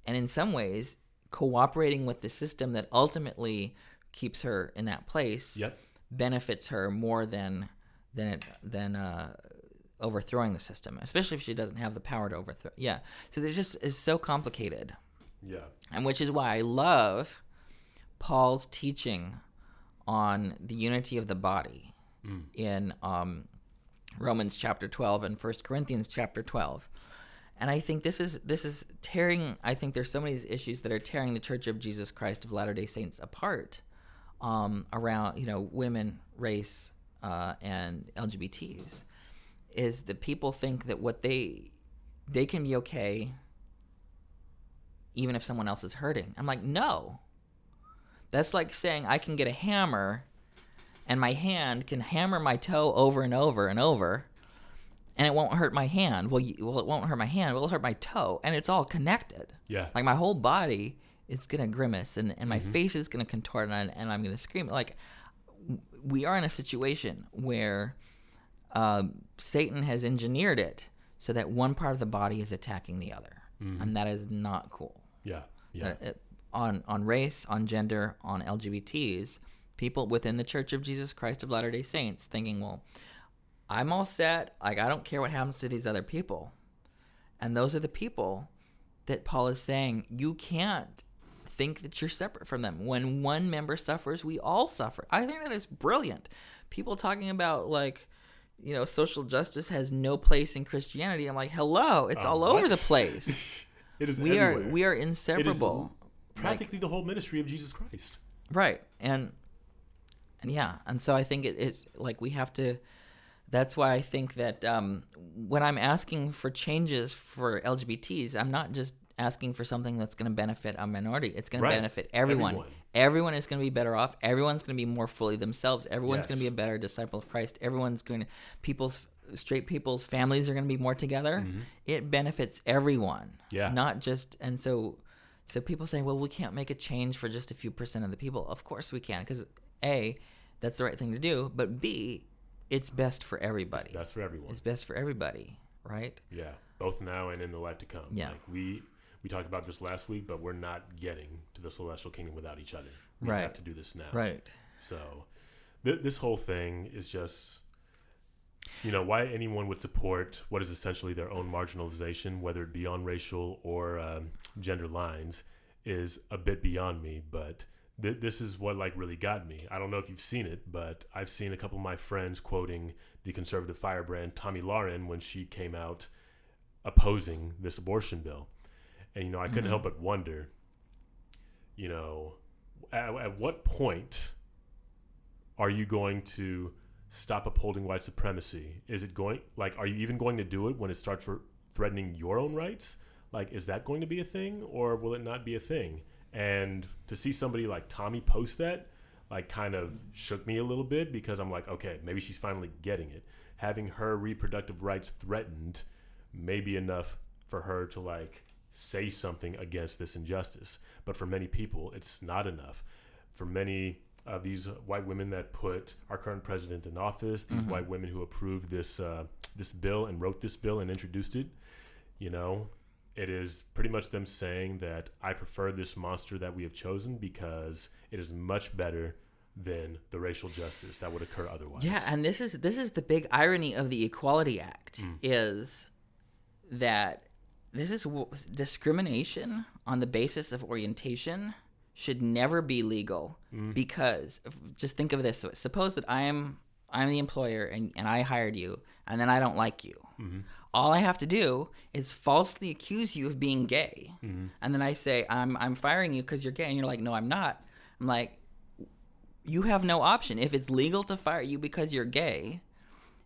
and in some ways cooperating with the system that ultimately keeps her in that place Yep. benefits her more than than it than uh, overthrowing the system, especially if she doesn't have the power to overthrow. Yeah, so this just is so complicated, Yeah. and which is why I love Paul's teaching on the unity of the body Mm. in um, Romans chapter twelve and First Corinthians chapter twelve. And I think this is this is tearing. I think there's so many of these issues that are tearing the Church of Jesus Christ of Latter Day Saints apart um, around you know women, race, uh, and LGBTs. Is that people think that what they they can be okay even if someone else is hurting. I'm like, no. That's like saying I can get a hammer and my hand can hammer my toe over and over and over and it won't hurt my hand. Well, you, well, it won't hurt my hand. It'll hurt my toe, and it's all connected. Yeah. Like my whole body is gonna grimace, and, and my face is gonna contort, and, I, and I'm gonna scream. Like w- we are in a situation where um, Satan has engineered it so that one part of the body is attacking the other, and that is not cool. Yeah. Yeah. Uh, it- on on race, on gender, on LGBTs, people within the Church of Jesus Christ of Latter Day Saints thinking, well, I'm all set. Like I don't care what happens to these other people, and those are the people that Paul is saying you can't think that you're separate from them. When one member suffers, we all suffer. I think that is brilliant. People talking about like. You know, social justice has no place in Christianity. I'm like, hello, it's Uh, all over the place. it is we are we are inseparable. practically the whole ministry of Jesus Christ. Right. And and yeah, and so I think it, it's like we have to that's why I think that um, when I'm asking for changes for LGBTs, I'm not just asking for something that's going to benefit a minority. It's going Right. to benefit everyone. Everyone. Everyone is going to be better off. Everyone's going to be more fully themselves. Everyone's going to be a better disciple of Christ. Everyone's going to people's straight people's families are going to be more together. It benefits everyone. Mm-hmm. Yeah. Not just and so so people say, well, we can't make a change for just a few percent of the people. Of course we can, because a, that's the right thing to do. But b, it's best for everybody. Best for everyone. It's best for everybody, right? Yeah, both now and in the life to come. Yeah. like we we talked about this last week, but we're not getting to the celestial kingdom without each other. We Right. have to do this now. Right. So, th- this whole thing is just you know why anyone would support what is essentially their own marginalization, whether it be on racial or um, gender lines, is a bit beyond me. But th- this is what like really got me. I don't know if you've seen it, but I've seen a couple of my friends quoting the conservative firebrand Tomi Lahren when she came out opposing this abortion bill, and you know I couldn't Mhm. help but wonder, you know, at, at what point are you going to stop upholding white supremacy? Is it going like are you even going to do it when it starts for threatening your own rights? Like is that going to be a thing or will it not be a thing? And to see somebody like Tomi post that like kind of shook me a little bit because I'm like, okay, maybe she's finally getting it. Having her reproductive rights threatened may be enough for her to like say something against this injustice. But for many people, it's not enough. For many of these white women that put our current president in office, these Mhm. white women who approved this uh, this bill and wrote this bill and introduced it, you know, it is pretty much them saying that I prefer this monster that we have chosen because it is much better than the racial justice that would occur otherwise. Yeah, and this is this is the big irony of the Equality Act Mm. is that this is w- discrimination on the basis of orientation should never be legal Mm. because just think of this suppose that I am I'm the employer and, and I hired you and then I don't like you. Mhm. All I have to do is falsely accuse you of being gay. Mhm. And then I say I'm I'm firing you because you're gay and you're like no I'm not. I'm like you have no option. If it's legal to fire you because you're gay,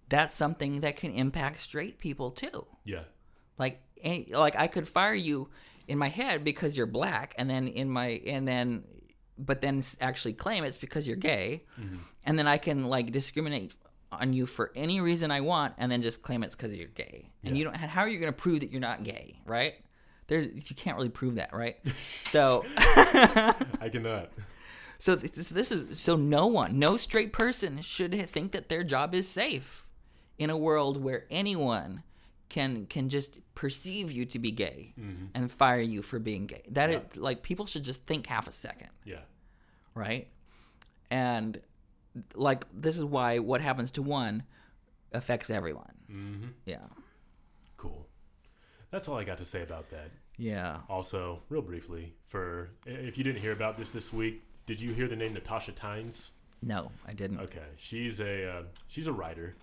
that's something that can impact straight people too. Yeah. Like, any, like I could fire you in my head because you're black, and then in my and then, but then actually claim it's because you're gay, Mm-hmm. and then I can like discriminate on you for any reason I want, and then just claim it's because you're gay. And Yeah. you don't. How are you going to prove that you're not gay? Right? There's you can't really prove that, right? so. I cannot. So this, this is so no one, no straight person should think that their job is safe in a world where anyone can can just perceive you to be gay mm-hmm. and fire you for being gay. That Yeah. it, like people should just think half a second, Yeah. right? And like this is why what happens to one affects everyone. Mm-hmm. Yeah. Cool. That's all I got to say about that. Yeah. Also, real briefly, for if you didn't hear about this this week, did you hear the name Natasha Tynes? No, I didn't. Okay, she's a uh, she's a writer,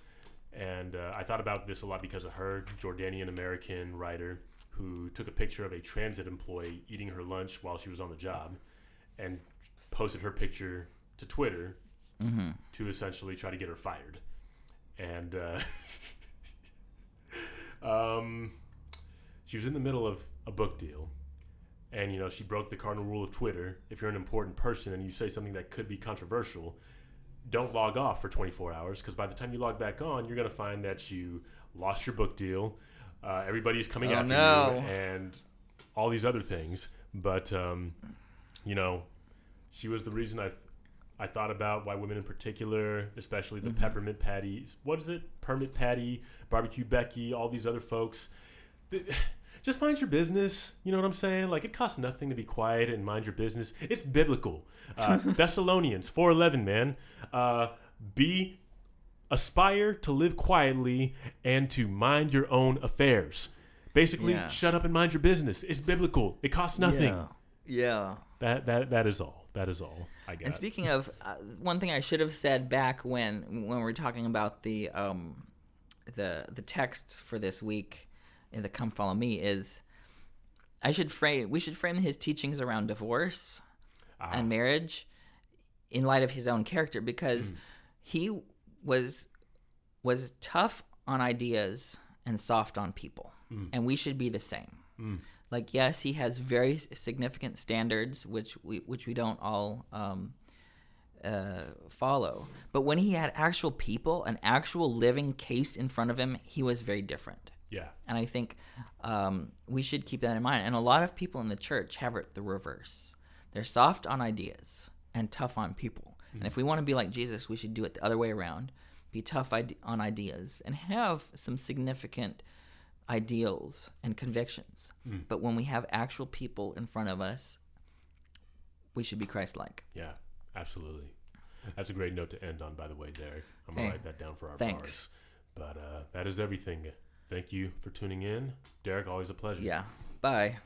and uh, I thought about this a lot because of her Jordanian American writer who took a picture of a transit employee eating her lunch while she was on the job, and posted her picture to Twitter Mm-hmm. to essentially try to get her fired, and uh, um, she was in the middle of a book deal. And you know she broke the cardinal rule of Twitter. If you're an important person and you say something that could be controversial, don't log off for 24 hours because by the time you log back on, you're going to find that you lost your book deal. Uh, everybody's coming Oh, after no. you and all these other things. But, um, you know, she was the reason I, I thought about why women in particular, especially the Mhm. peppermint patty, what is it? Permit Patty, Barbecue Becky, all these other folks. Just mind your business. You know what I'm saying? Like it costs nothing to be quiet and mind your business. It's biblical. Uh, Thessalonians 4:11, man. Uh, be aspire to live quietly and to mind your own affairs. Basically, Yeah. shut up and mind your business. It's biblical. It costs nothing. Yeah. Yeah. That that that is all. That is all I got. And speaking of uh, one thing I should have said back when when we were talking about the um the the texts for this week in the come follow me is I should frame we should frame his teachings around divorce Ah, and marriage in light of his own character because Mm. he was was tough on ideas and soft on people Mm. and we should be the same Mm. Like yes he has very significant standards which we which we don't all um uh, follow but when he had actual people an actual living case in front of him he was very different yeah. and I think um, we should keep that in mind. And a lot of people in the church have it the reverse. They're soft on ideas and tough on people. And if we want to be like Jesus, we should do it the other way around. Be tough on ideas and have some significant ideals and convictions. Mm. But when we have actual people in front of us, we should be Christ-like. Yeah, absolutely. That's a great note to end on, by the way, Derek. I'm gonna Hey, write that down for our thanks. bars. But uh, that is everything. Thank you for tuning in. Derek, always a pleasure. Yeah. Bye.